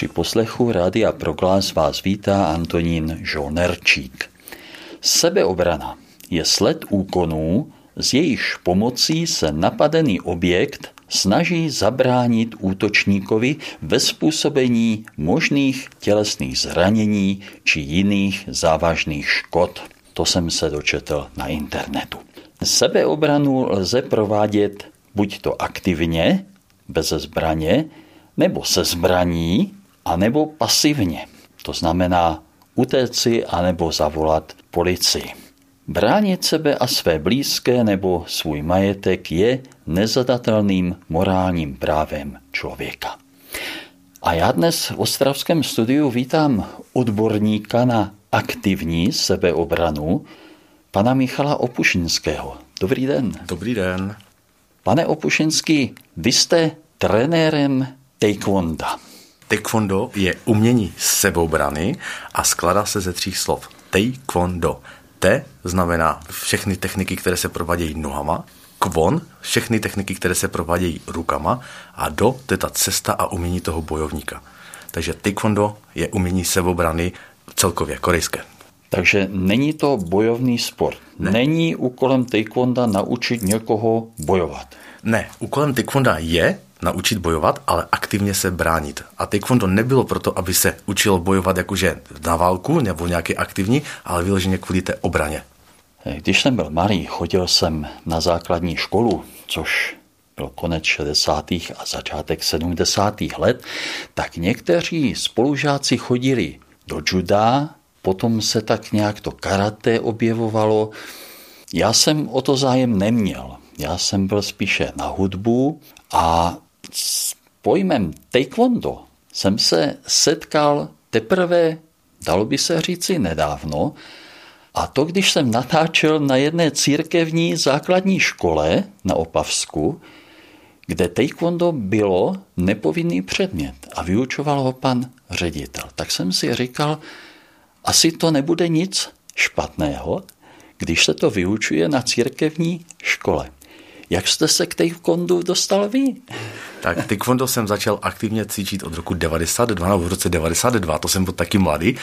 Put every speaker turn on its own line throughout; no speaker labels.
Při poslechu Rádia Proglas vás vítá Antonín Žolnerčík. Sebeobrana je sled úkonů, z jejichž pomocí se napadený objekt snaží zabránit útočníkovi ve způsobení možných tělesných zranění či jiných závažných škod. To jsem se dočetl na internetu. Sebeobranu lze provádět buď to aktivně, bez zbraně, nebo se zbraní, anebo pasivně. To znamená utéci anebo zavolat policii. Bránit sebe a své blízké nebo svůj majetek je nezadatelným morálním právem člověka. A já dnes v Ostravském studiu vítám odborníka na aktivní sebeobranu, pana Michala Opušinského. Dobrý den.
Dobrý den.
Pane Opušinský, vy jste trenérem taekwondo.
Taekwondo je umění sebeobrany a skládá se ze tří slov. Taekwondo. Te znamená všechny techniky, které se provádějí nohama, kvon, všechny techniky, které se provádějí rukama a do, to je ta cesta a umění toho bojovníka. Takže taekwondo je umění sebeobrany celkově korejské.
Takže není to bojovný sport. Ne. Není úkolem taekwonda naučit někoho bojovat.
Ne, úkolem taekwonda je naučit bojovat, ale aktivně se bránit. A taekwondo nebylo proto, aby se učil bojovat jakože na válku nebo nějaký aktivní, ale vyloženě kvůli té obraně.
Když jsem byl malý, chodil jsem na základní školu, což byl konec 60. a začátek 70. let, tak někteří spolužáci chodili do juda, potom se tak nějak to karate objevovalo. Já jsem o to zájem neměl. Já jsem byl spíše na hudbu a s pojmem taekwondo jsem se setkal teprve, dalo by se říci, nedávno, a to, když jsem natáčel na jedné církevní základní škole na Opavsku, kde taekwondo bylo nepovinný předmět a vyučoval ho pan ředitel. Tak jsem si říkal, asi to nebude nic špatného, když se to vyučuje na církevní škole. Jak jste se k taekwondu dostal vy?
Tak taekwondo jsem začal aktivně cvičit od roku 92, nebo v roce 92, to jsem byl taky mladý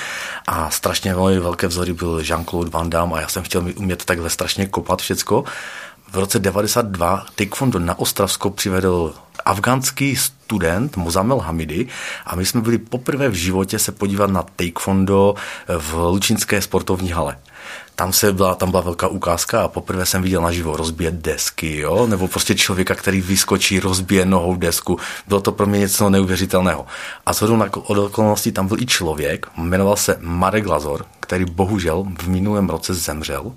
a strašně moje velké vzory byl Jean-Claude Van Damme a já jsem chtěl umět takhle strašně kopat všecko. V roce 92 taekwondo na Ostravsko přivedl afgánský student Mozamel Hamidi a my jsme byli poprvé v životě se podívat na taekwondo v Lučinské sportovní hale tam, se byla, tam byla velká ukázka a poprvé jsem viděl naživo rozbíjet desky, jo? nebo prostě člověka, který vyskočí, rozbije nohou desku. Bylo to pro mě něco neuvěřitelného. A co na od okolností tam byl i člověk, jmenoval se Marek Lazor, který bohužel v minulém roce zemřel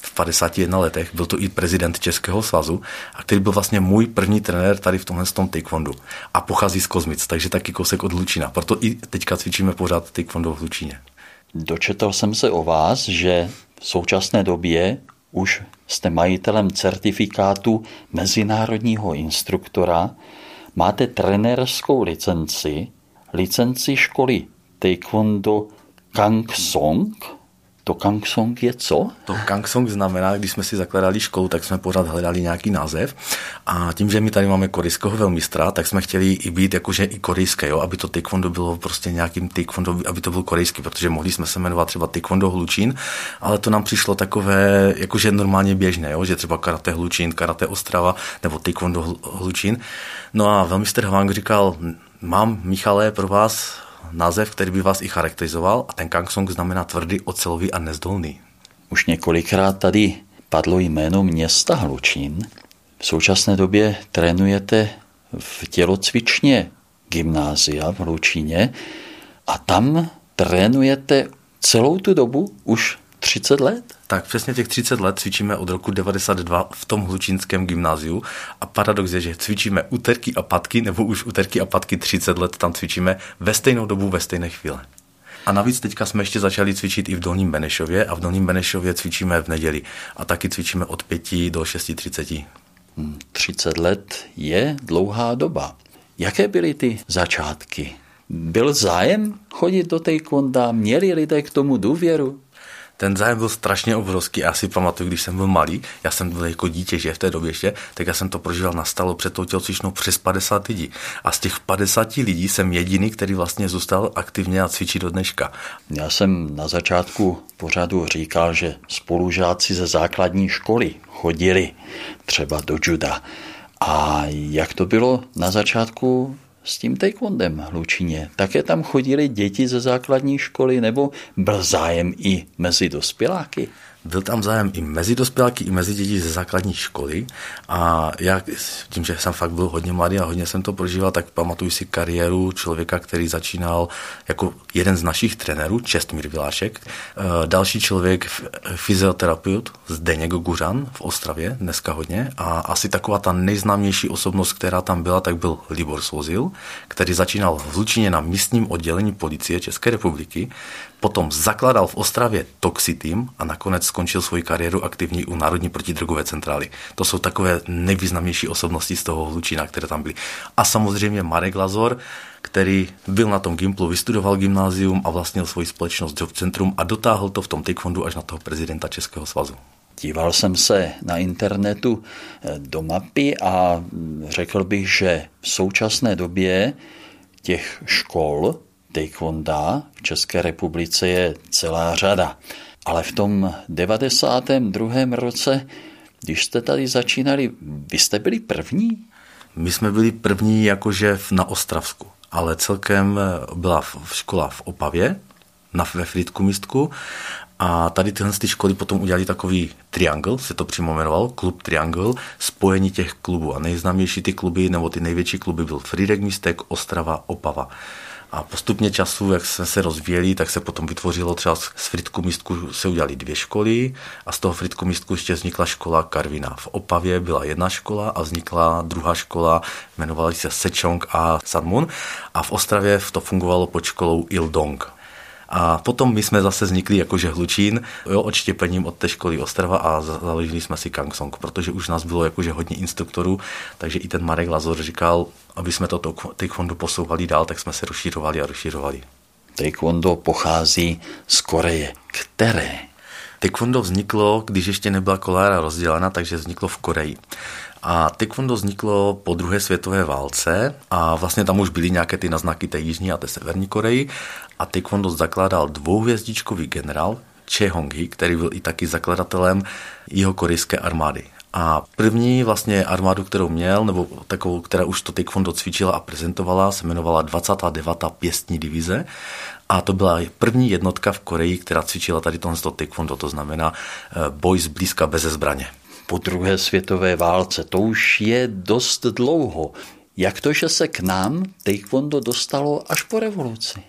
v 51 letech. Byl to i prezident Českého svazu a který byl vlastně můj první trenér tady v tomhle tom taekwondu. A pochází z Kozmic, takže taky kousek od Lučina. Proto i teďka cvičíme pořád taekwondo v Lučíně.
Dočetl jsem se o vás, že v současné době už jste majitelem certifikátu mezinárodního instruktora, máte trenérskou licenci, licenci školy Taekwondo Kang Song, to Kangsong je co?
To Kangsong znamená, když jsme si zakladali školu, tak jsme pořád hledali nějaký název a tím, že my tady máme korejského velmistra, tak jsme chtěli i být jakože i korejské, jo? aby to taekwondo bylo prostě nějakým taekwondo, aby to byl korejský, protože mohli jsme se jmenovat třeba taekwondo Hlučín, ale to nám přišlo takové jakože normálně běžné, jo? že třeba karate Hlučín, karate Ostrava nebo taekwondo Hlučín. No a velmistr Hwang říkal, mám Michale pro vás název, který by vás i charakterizoval a ten Kangsong znamená tvrdý, ocelový a nezdolný.
Už několikrát tady padlo jméno města Hlučín. V současné době trénujete v tělocvičně gymnázia v Hlučíně a tam trénujete celou tu dobu už 30 let?
Tak přesně těch 30 let cvičíme od roku 92 v tom hlučínském gymnáziu a paradox je, že cvičíme úterky a patky, nebo už úterky a patky 30 let tam cvičíme ve stejnou dobu, ve stejné chvíle. A navíc teďka jsme ještě začali cvičit i v Dolním Benešově a v Dolním Benešově cvičíme v neděli a taky cvičíme od 5 do 6.30.
30 hmm, let je dlouhá doba. Jaké byly ty začátky? Byl zájem chodit do taekwonda? Měli lidé k tomu důvěru?
Ten zájem byl strašně obrovský. Já si pamatuju, když jsem byl malý, já jsem byl jako dítě, že v té době ještě, tak já jsem to prožíval na stalo před tou tělocvičnou přes 50 lidí. A z těch 50 lidí jsem jediný, který vlastně zůstal aktivně a cvičí do dneška.
Já jsem na začátku pořadu říkal, že spolužáci ze základní školy chodili třeba do juda. A jak to bylo na začátku s tím taekwondem Hlučině? Také tam chodili děti ze základní školy nebo byl zájem i mezi dospěláky?
Byl tam zájem i mezi dospěláky, i mezi děti ze základní školy a já tím, že jsem fakt byl hodně mladý a hodně jsem to prožíval, tak pamatuju si kariéru člověka, který začínal jako jeden z našich trenérů, Čestmír Vilášek. Eh, další člověk, fyzioterapeut Zdeněk Guřan v Ostravě, dneska hodně. A asi taková ta nejznámější osobnost, která tam byla, tak byl Libor Svozil, který začínal v Lučině na místním oddělení policie České republiky. Potom zakladal v Ostravě Toxi Team a nakonec skončil svoji kariéru aktivní u Národní protidrogové centrály. To jsou takové nejvýznamnější osobnosti z toho Hlučína, které tam byly. A samozřejmě Marek Lazor, který byl na tom Gimplu, vystudoval gymnázium a vlastnil svoji společnost Job Centrum a dotáhl to v tom taekwondu až na toho prezidenta Českého svazu.
Díval jsem se na internetu eh, do mapy a řekl bych, že v současné době těch škol taekwonda v České republice je celá řada. Ale v tom 92. roce, když jste tady začínali, vy jste byli první?
My jsme byli první jakože na Ostravsku, ale celkem eh, byla škola v Opavě, na, ve Fritku místku a tady tyhle ty školy potom udělali takový triangle, se to přímo jmenoval, klub Triangle, spojení těch klubů. A nejznámější ty kluby, nebo ty největší kluby byl Fridek Místek, Ostrava, Opava. A postupně času, jak jsme se rozvíjeli, tak se potom vytvořilo třeba z Fritku místku se udělali dvě školy a z toho Fritku místku ještě vznikla škola Karvina. V Opavě byla jedna škola a vznikla druhá škola, jmenovala se Sechong a Sadmun a v Ostravě to fungovalo pod školou Ildong. A potom my jsme zase vznikli jakože Hlučín, jo, odštěpením od té školy Ostrava a založili jsme si Kangsong, protože už nás bylo jakože hodně instruktorů, takže i ten Marek Lazor říkal, aby jsme to taekwondo posouvali dál, tak jsme se rozšírovali a rozšírovali.
Taekwondo pochází z Koreje. Které?
Taekwondo vzniklo, když ještě nebyla kolára rozdělena, takže vzniklo v Koreji. A taekwondo vzniklo po druhé světové válce a vlastně tam už byly nějaké ty naznaky té jižní a té severní Koreji a taekwondo zakládal dvouhvězdičkový generál Che Hong-hee, který byl i taky zakladatelem jeho korejské armády. A první vlastně armádu, kterou měl, nebo takovou, která už to taekwondo cvičila a prezentovala, se jmenovala 29. pěstní divize. A to byla první jednotka v Koreji, která cvičila tady tohle taekwondo, to znamená eh, boj zblízka bez zbraně.
Po druhé světové válce, to už je dost dlouho. Jak to, že se k nám taekwondo dostalo až po revoluci?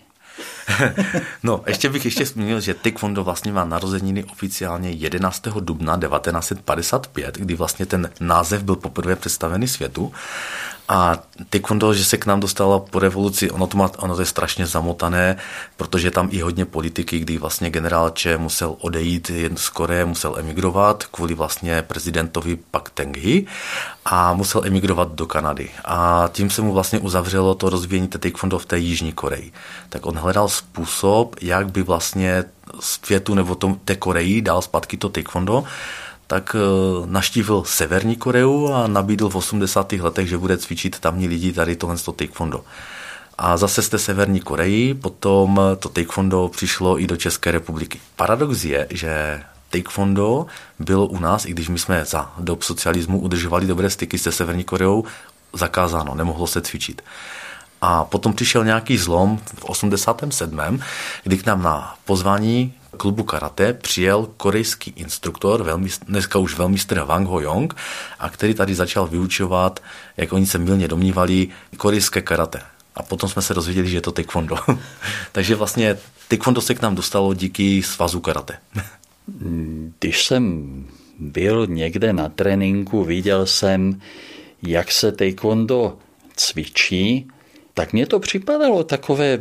no, ještě bych ještě zmínil, že Taekwondo vlastně má narozeniny oficiálně 11. dubna 1955, kdy vlastně ten název byl poprvé představený světu. A taekwondo, že se k nám dostalo po revoluci, ono to, má, ono to je strašně zamotané, protože tam i hodně politiky, kdy vlastně generál Če musel odejít jen z Koreje, musel emigrovat kvůli vlastně prezidentovi Pak Tenghi a musel emigrovat do Kanady. A tím se mu vlastně uzavřelo to rozvíjení taekwondo v té Jižní Koreji. Tak on hledal způsob, jak by vlastně světu nebo tom, té Koreji dal zpátky to taekwondo tak eh, naštívil Severní Koreu a nabídl v 80. letech, že bude cvičit tamní lidi tady tohle taekwondo. A zase té Severní Koreji potom to taekwondo přišlo i do České republiky. Paradox je, že taekwondo bylo u nás, i když my jsme za dob socialismu udržovali dobré styky se Severní Koreou, zakázáno, nemohlo se cvičit. A potom přišel nějaký zlom v 87., kdy k nám na pozvání klubu karate přijel korejský instruktor, velmi, dneska už velmistr Wang Ho Yong, a který tady začal vyučovat, jak oni se milně domnívali, korejské karate. A potom jsme se dozvěděli, že je to taekwondo. Takže vlastně taekwondo se k nám dostalo díky svazu karate.
Když jsem byl někde na tréninku, viděl jsem, jak se taekwondo cvičí, tak mně to připadalo takové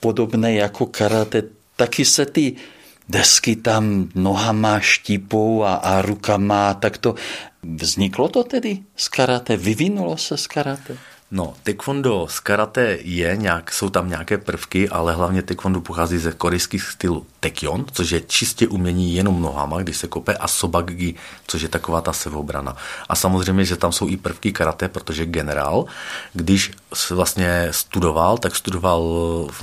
podobné jako karate. Taky se ty desky tam nohama štípou a, a rukama, tak to vzniklo to tedy z karate, vyvinulo se z karate?
No, taekwondo z karate je nějak, jsou tam nějaké prvky, ale hlavně taekwondo pochází ze korejských stylů tekyon, což je čistě umění jenom nohama, když se kope, a sobagi, což je taková ta sevobrana. A samozřejmě, že tam jsou i prvky karate, protože generál, když vlastně studoval, tak studoval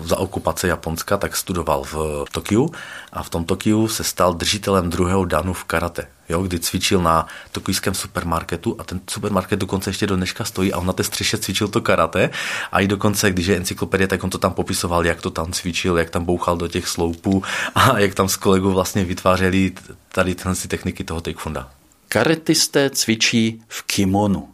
za okupace Japonska, tak studoval v Tokiu a v tom Tokiu se stal držitelem druhého danu v karate jo, kdy cvičil na tokijském supermarketu a ten supermarket dokonce ještě do dneška stojí a on na té střeše cvičil to karate a i dokonce, když je encyklopedie, tak on to tam popisoval, jak to tam cvičil, jak tam bouchal do těch sloupů a jak tam s kolegou vlastně vytvářeli tady tyhle techniky toho taekwonda.
Karatisté cvičí v kimonu.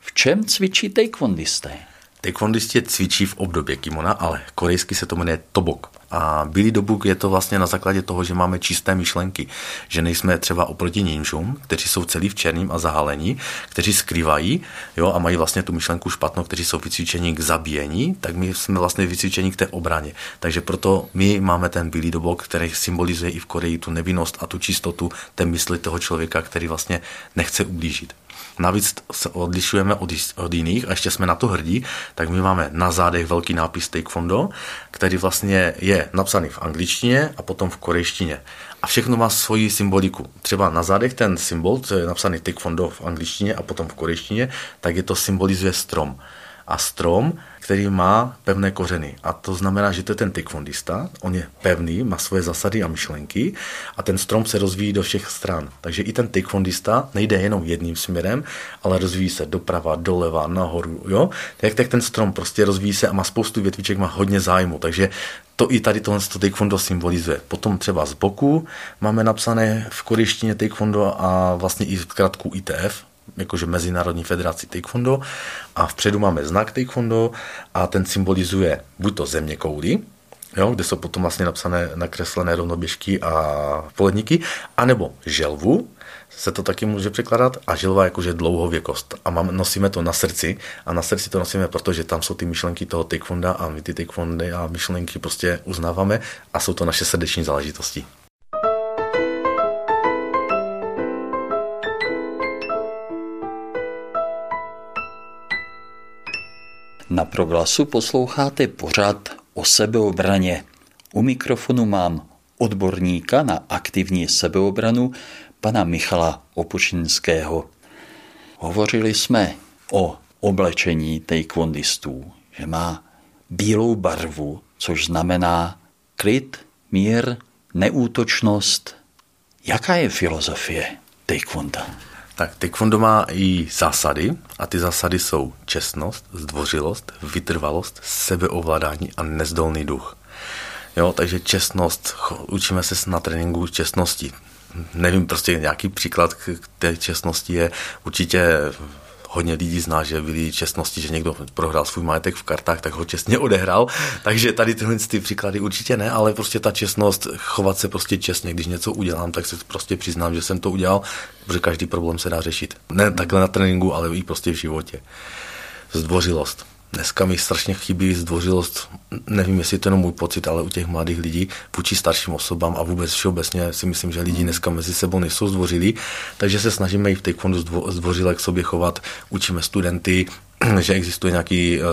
V čem cvičí taekwondisté?
Taekwondisti cvičí v období kimona, ale korejsky se to jmenuje tobok. A Bílý dobuk je to vlastně na základě toho, že máme čisté myšlenky, že nejsme třeba oproti ninjům, kteří jsou celý v černém a zahalení, kteří skrývají jo, a mají vlastně tu myšlenku špatnou, kteří jsou vycvičeni k zabíjení, tak my jsme vlastně vycvičeni k té obraně. Takže proto my máme ten bílý dobok, který symbolizuje i v Koreji tu nevinnost a tu čistotu té mysli toho člověka, který vlastně nechce ublížit. Navíc se odlišujeme od, od jiných a ještě jsme na to hrdí, tak my máme na zádech velký nápis Taekwondo, který vlastně je napsaný v angličtině a potom v korejštině. A všechno má svoji symboliku. Třeba na zádech ten symbol, co je napsaný Taekwondo v angličtině a potom v korejštině, tak je to symbolizuje strom. A strom který má pevné kořeny. A to znamená, že to je ten taekwondista, on je pevný, má svoje zásady a myšlenky a ten strom se rozvíjí do všech stran. Takže i ten taekwondista nejde jenom jedním směrem, ale rozvíjí se doprava, doleva, nahoru. Jo? Tak, tak ten strom prostě rozvíjí se a má spoustu větviček, má hodně zájmu. Takže to i tady tohle to taekwondo symbolizuje. Potom třeba z boku máme napsané v korejštině taekwondo a vlastně i krátku ITF, jakože Mezinárodní federaci Taekwondo a vpředu máme znak Taekwondo a ten symbolizuje buď to země kouly, jo, kde jsou potom vlastně napsané nakreslené rovnoběžky a poledníky, anebo želvu, se to taky může překládat, a želva jakože dlouhověkost. A mám, nosíme to na srdci a na srdci to nosíme, protože tam jsou ty myšlenky toho taekwonda a my ty taekwondy a myšlenky prostě uznáváme a jsou to naše srdeční záležitosti.
Na proglasu posloucháte pořád o sebeobraně. U mikrofonu mám odborníka na aktivní sebeobranu, pana Michala Opočinského. Hovořili jsme o oblečení taekwondistů, že má bílou barvu, což znamená klid, mír, neútočnost. Jaká je filozofie taekwonda?
Tak taekwondo má i zásady a ty zásady jsou čestnost, zdvořilost, vytrvalost, sebeovládání a nezdolný duch. Jo, takže čestnost, učíme se na tréninku čestnosti. Nevím, prostě nějaký příklad k té čestnosti je určitě hodně lidí zná, že byli čestnosti, že někdo prohrál svůj majetek v kartách, tak ho čestně odehrál. Takže tady tyhle ty příklady určitě ne, ale prostě ta čestnost, chovat se prostě čestně, když něco udělám, tak se prostě přiznám, že jsem to udělal, protože každý problém se dá řešit. Ne takhle na tréninku, ale i prostě v životě. Zdvořilost Dneska mi strašně chybí zdvořilost, nevím, jestli je to jenom můj pocit, ale u těch mladých lidí vůči starším osobám a vůbec všeobecně si myslím, že lidi dneska mezi sebou nejsou zdvořilí, takže se snažíme i v taekwondu zdvořile k sobě chovat, učíme studenty, že existuje nějaký uh,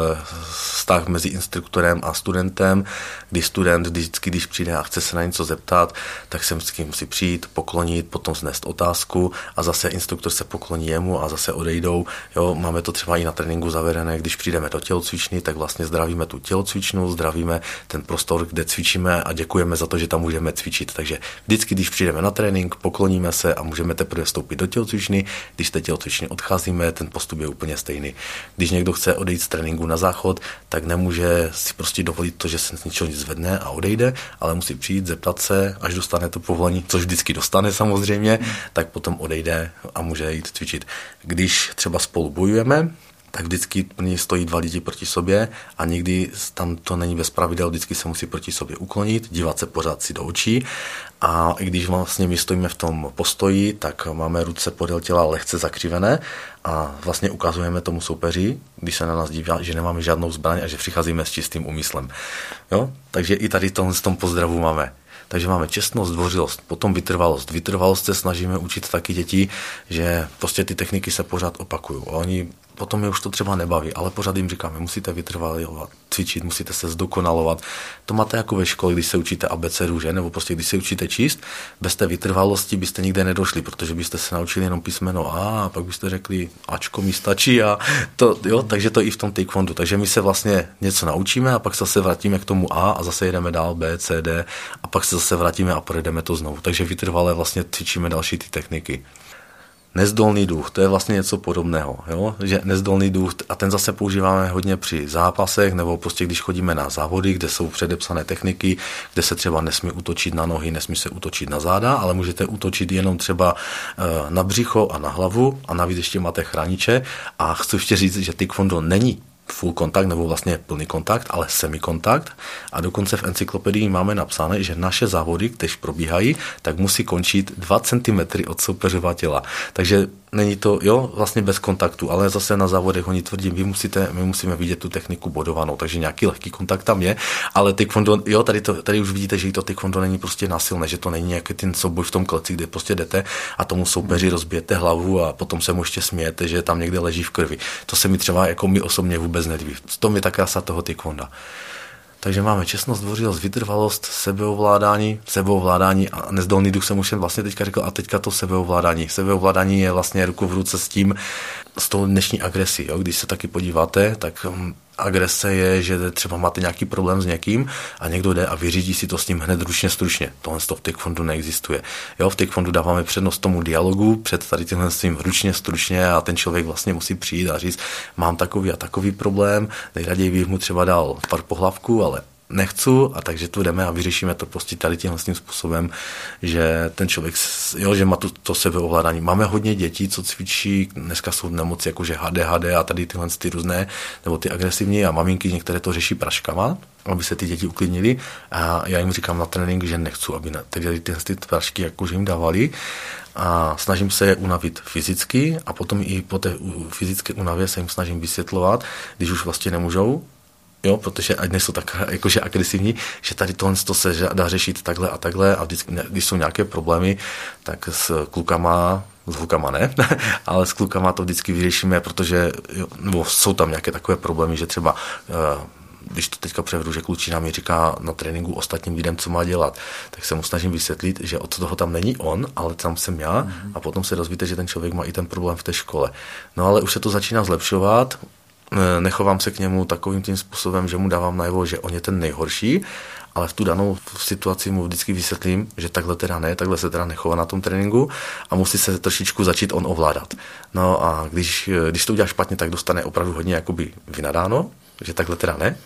vztah mezi instruktorem a studentem, kdy student vždycky, když přijde a chce se na něco zeptat, tak se kým si přijít, poklonit, potom znést otázku a zase instruktor se pokloní jemu a zase odejdou. Jo, máme to třeba i na tréninku zavedené, když přijdeme do tělocvičny, tak vlastně zdravíme tu tělocvičnu, zdravíme ten prostor, kde cvičíme a děkujeme za to, že tam můžeme cvičit. Takže vždycky, když přijdeme na trénink, pokloníme se a můžeme teprve vstoupit do tělocvičny. Když té tělocvičny odcházíme, ten postup je úplně stejný. Když někdo chce odejít z tréninku na záchod, tak nemůže si prostě dovolit to, že se z ničeho nic zvedne a odejde, ale musí přijít, zeptat se, až dostane to povolení, což vždycky dostane samozřejmě, tak potom odejde a může jít cvičit. Když třeba spolu bojujeme, tak vždycky stojí dva lidi proti sobě a nikdy tam to není bez pravidel, vždycky se musí proti sobě uklonit, dívat se pořád si do očí a i když vlastně my stojíme v tom postoji, tak máme ruce podél těla lehce zakřivené a vlastně ukazujeme tomu soupeři, když se na nás dívá, že nemáme žádnou zbraň a že přicházíme s čistým úmyslem. Jo? Takže i tady tohle z tom pozdravu máme. Takže máme čestnost, dvořilost, potom vytrvalost. Vytrvalost se snažíme učit taky děti, že prostě ty techniky se pořád opakují. Oni potom je už to třeba nebaví, ale pořád jim říkáme, musíte vytrvalovat, cvičit, musíte se zdokonalovat. To máte jako ve škole, když se učíte abecedu, že? Nebo prostě když se učíte číst, bez té vytrvalosti byste nikde nedošli, protože byste se naučili jenom písmeno A a pak byste řekli, Ačko mi stačí a to, jo, takže to i v tom taekwondu. Takže my se vlastně něco naučíme a pak zase vrátíme k tomu A a zase jedeme dál B, C, D a pak se zase vrátíme a projedeme to znovu. Takže vytrvalé vlastně cvičíme další ty techniky nezdolný duch, to je vlastně něco podobného, jo? že nezdolný duch, a ten zase používáme hodně při zápasech, nebo prostě když chodíme na závody, kde jsou předepsané techniky, kde se třeba nesmí útočit na nohy, nesmí se útočit na záda, ale můžete útočit jenom třeba eh, na břicho a na hlavu a navíc ještě máte chrániče a chci ještě říct, že taekwondo není full kontakt nebo vlastně plný kontakt, ale semikontakt. A dokonce v encyklopedii máme napsané, že naše závody, když probíhají, tak musí končit 2 cm od soupeřova těla. Takže není to, jo, vlastně bez kontaktu, ale zase na závodech oni tvrdí, vy musíte, my musíme vidět tu techniku bodovanou, takže nějaký lehký kontakt tam je, ale taekwondo, jo, tady, to, tady už vidíte, že to taekwondo není prostě násilné, že to není nějaký ten souboj v tom kleci, kde prostě jdete a tomu soupeři rozbijete hlavu a potom se mu ještě smějete, že tam někde leží v krvi. To se mi třeba jako mi osobně vůbec nelíbí. To mi taká sa toho taekwonda. Takže máme čestnost, dvořilost, vytrvalost, sebeovládání, sebeovládání a nezdolný duch jsem už vlastně teďka řekl a teďka to sebeovládání. Sebeovládání je vlastně ruku v ruce s tím, s tou dnešní agresí. Jo? Když se taky podíváte, tak hm, agrese je, že třeba máte nějaký problém s někým a někdo jde a vyřídí si to s ním hned ručně stručně. Tohle to v taekwondu neexistuje. Jo, v taekwondu dáváme přednost tomu dialogu před tady tímhle s tím ručně stručně a ten člověk vlastně musí přijít a říct, mám takový a takový problém, nejraději bych mu třeba dal pár pohlavku, ale nechci a takže tu jdeme a vyřešíme to prostě tady tímhle tím způsobem, že ten člověk, jo, že má tu, to sebeovládání. Máme hodně dětí, co cvičí, dneska jsou nemoci jako že HDHD a tady tyhle ty různé, nebo ty agresivní a maminky některé to řeší praškama, aby se ty děti uklidnili a já jim říkám na trénink, že nechci, aby tady tyhle ty prašky jakože jim dávali. A snažím se je unavit fyzicky a potom i po té fyzické unavě se jim snažím vysvětlovat, když už vlastně nemůžou, jo, protože ať nejsou tak jakože agresivní, že tady tohle to se dá řešit takhle a takhle a vždycky, když jsou nějaké problémy, tak s klukama s klukama ne, ale s klukama to vždycky vyřešíme, protože jo, nebo jsou tam nějaké takové problémy, že třeba uh, když to teďka převedu, že klučina mi říká na tréninku ostatním lidem, co má dělat, tak se mu snažím vysvětlit, že od toho tam není on, ale tam jsem já mm-hmm. a potom se dozvíte, že ten člověk má i ten problém v té škole. No ale už se to začíná zlepšovat, nechovám se k němu takovým tím způsobem, že mu dávám najevo, že on je ten nejhorší, ale v tu danou situaci mu vždycky vysvětlím, že takhle teda ne, takhle se teda nechová na tom tréninku a musí se trošičku začít on ovládat. No a když, když to udělá špatně, tak dostane opravdu hodně jakoby vynadáno, že takhle teda ne,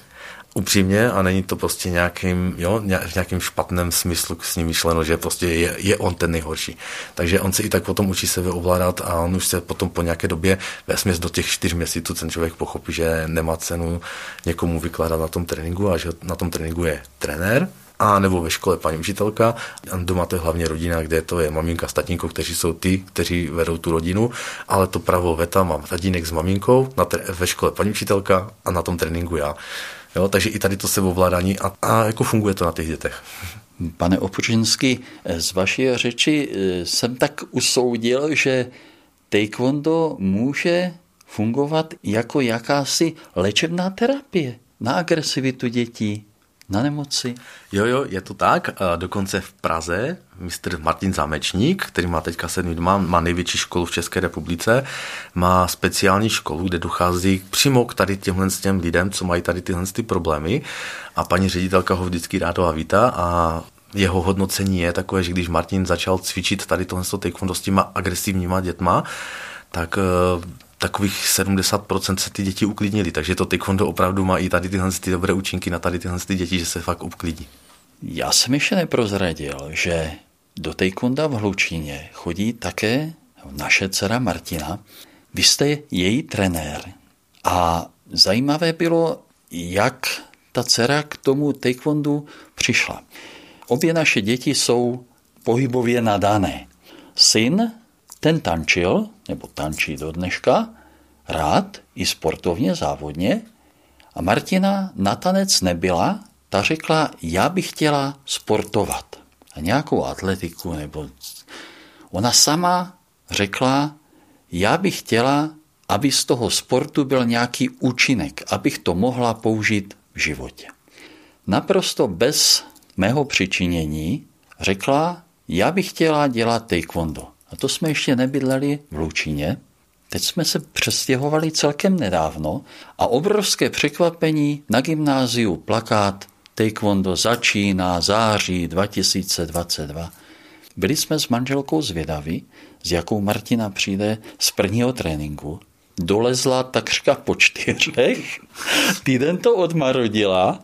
upřímně a není to prostě nějakým, jo, v nějakým špatném smyslu s ním myšleno, že prostě je, je on ten nejhorší. Takže on se i tak potom učí sebe ovládat a on už se potom po nějaké době, ve do těch čtyř měsíců, ten člověk pochopí, že nemá cenu někomu vykládat na tom tréninku a že na tom tréninku je trenér, a nebo ve škole paní učitelka. Doma to je hlavně rodina, kde to je maminka s tatínkou, kteří jsou ty, kteří vedou tu rodinu, ale to pravo veta mám tatínek s maminkou, na tre- ve škole paní učitelka a na tom tréninku já. Jo, takže i tady to sebovládání a, a jako funguje to na těch dětech.
Pane Opočinsky, z vaší řeči eh, jsem tak usoudil, že taekwondo může fungovat jako jakási léčebná terapie na agresivitu dětí na nemoci.
Jo, jo, je to tak. Dokonce v Praze mistr Martin Zámečník, který má teďka sedmý doma, má největší školu v České republice, má speciální školu, kde dochází přímo k tady těmhle těm lidem, co mají tady tyhle ty problémy a paní ředitelka ho vždycky ráda vítá a jeho hodnocení je takové, že když Martin začal cvičit tady tohle s těma agresivníma dětma, tak eh, takových 70% se ty děti uklidnili, takže to taekwondo opravdu má i tady tyhle ty dobré účinky na tady tyhle ty děti, že se fakt uklidí.
Já jsem ještě neprozradil, že do taekwonda v Hlučíně chodí také naše dcera Martina. Vy jste její trenér a zajímavé bylo, jak ta dcera k tomu taekwondu přišla. Obě naše děti jsou pohybově nadané. Syn ten tančil, nebo tančí do dneška, rád i sportovně, závodně. A Martina na tanec nebyla, ta řekla, já bych chtěla sportovat. A nějakou atletiku, nebo... Ona sama řekla, já bych chtěla aby z toho sportu byl nějaký účinek, abych to mohla použít v životě. Naprosto bez mého přičinění řekla, já bych chtěla dělat taekwondo. A to jsme ještě nebydleli v Lučíně. Teď jsme se přestěhovali celkem nedávno a obrovské překvapení na gymnáziu plakát taekwondo začíná září 2022. Byli jsme s manželkou zvědaví, s jakou Martina přijde z prvního tréninku. Dolezla takřka po čtyřech, týden to odmarodila,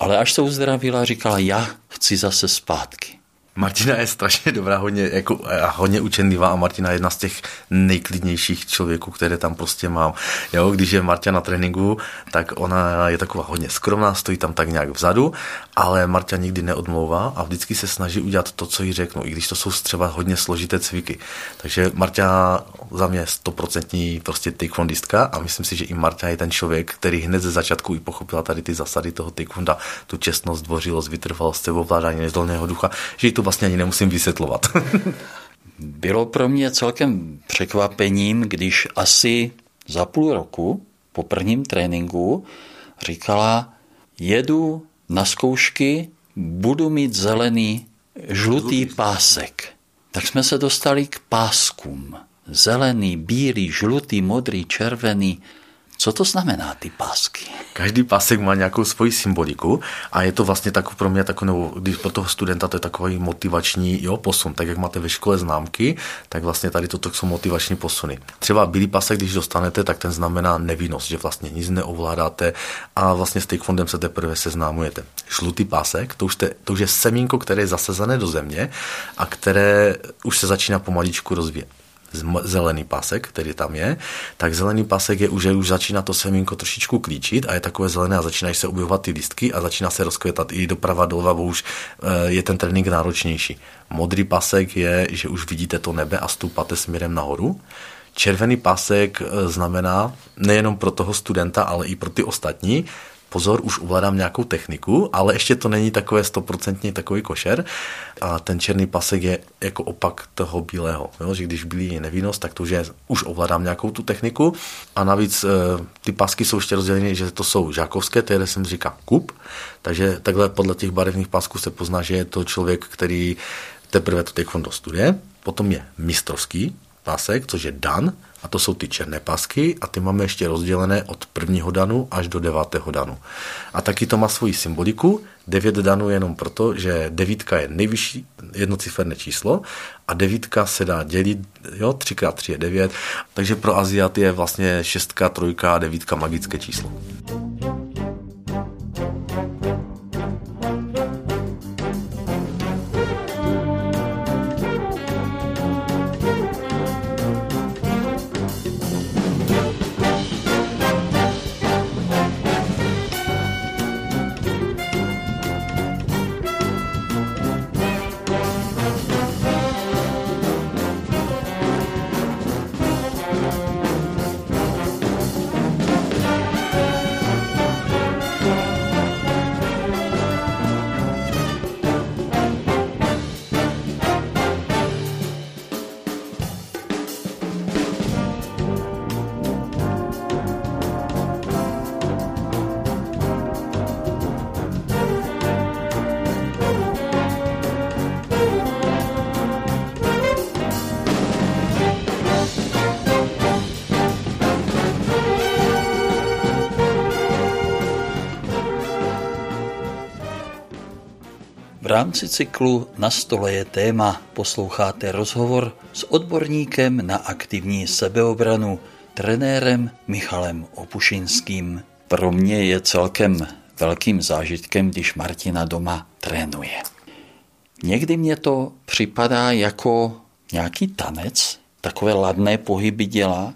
ale až se uzdravila, říkala, já chci zase zpátky.
Martina je strašně dobrá, hodně, jako, hodně učenlivá a Martina je jedna z těch nejklidnějších člověků, které tam prostě mám. Jo, když je Marta na tréninku, tak ona je taková hodně skromná, stojí tam tak nějak vzadu, ale Marta nikdy neodmlouvá a vždycky se snaží udělat to, co jí řeknu, i když to jsou třeba hodně složité cviky. Takže Marta za mě stoprocentní prostě taekwondistka a myslím si, že i Marta je ten člověk, který hned ze začátku i pochopila tady ty zasady toho taekwonda, tu čestnost, dvořilost, vytrvalost, ovládání nezdolného ducha, že to vlastně ani nemusím vysvětlovat.
Bylo pro mě celkem překvapením, když asi za půl roku po prvním tréninku říkala, jedu na zkoušky, budu mít zelený žlutý pásek. Tak jsme se dostali k páskům. Zelený, bílý, žlutý, modrý, červený. Co to znamená ty pásky?
Každý pásek má nějakou svoji symboliku a je to vlastně tak pro mě takový, nebo když pro toho studenta to je takový motivační jo, posun. Tak jak máte ve škole známky, tak vlastně tady toto jsou motivační posuny. Třeba bílý pásek, když dostanete, tak ten znamená nevinnost, že vlastně nic neovládáte a vlastně s taekwondem se teprve seznámujete. Žlutý pásek, to už, te, to už je semínko, které je zasezané do země a které už se začíná pomaličku rozvíjet zelený pasek, který tam je, tak zelený pasek je už, že už začíná to semínko trošičku klíčit a je takové zelené a začínají se objevovat ty listky a začíná se rozkvětat i doprava doleva, bo už eh, je ten trénink náročnější. Modrý pasek je, že už vidíte to nebe a stoupate směrem nahoru. Červený pasek eh, znamená nejenom pro toho studenta, ale i pro ty ostatní, pozor, už ovládám nějakou techniku, ale ještě to není takové stoprocentně takový košer. A ten černý pasek je jako opak toho bílého. Jo? Že když bílý je nevinnost, tak to už, je, už ovládám nějakou tu techniku. A navíc e, ty pasky jsou ještě rozdělené, že to jsou žákovské, které jsem říká kup. Takže takhle podle těch barevných pasků se pozná, že je to člověk, který teprve to taekwondo studuje. Potom je mistrovský pásek, což je dan, a to jsou ty černé pasky a ty máme ještě rozdělené od prvního danu až do devátého danu. A taky to má svoji symboliku. Devět danů jenom proto, že devítka je nejvyšší jednociferné číslo a devítka se dá dělit, jo, třikrát tři je devět, takže pro Aziat je vlastně šestka, trojka a devítka magické číslo.
Cyklu Na stole je téma posloucháte rozhovor s odborníkem na aktivní sebeobranu, trenérem Michalem Opušinským. Pro mě je celkem velkým zážitkem, když Martina doma trénuje. Někdy mě to připadá jako nějaký tanec, takové ladné pohyby dělá.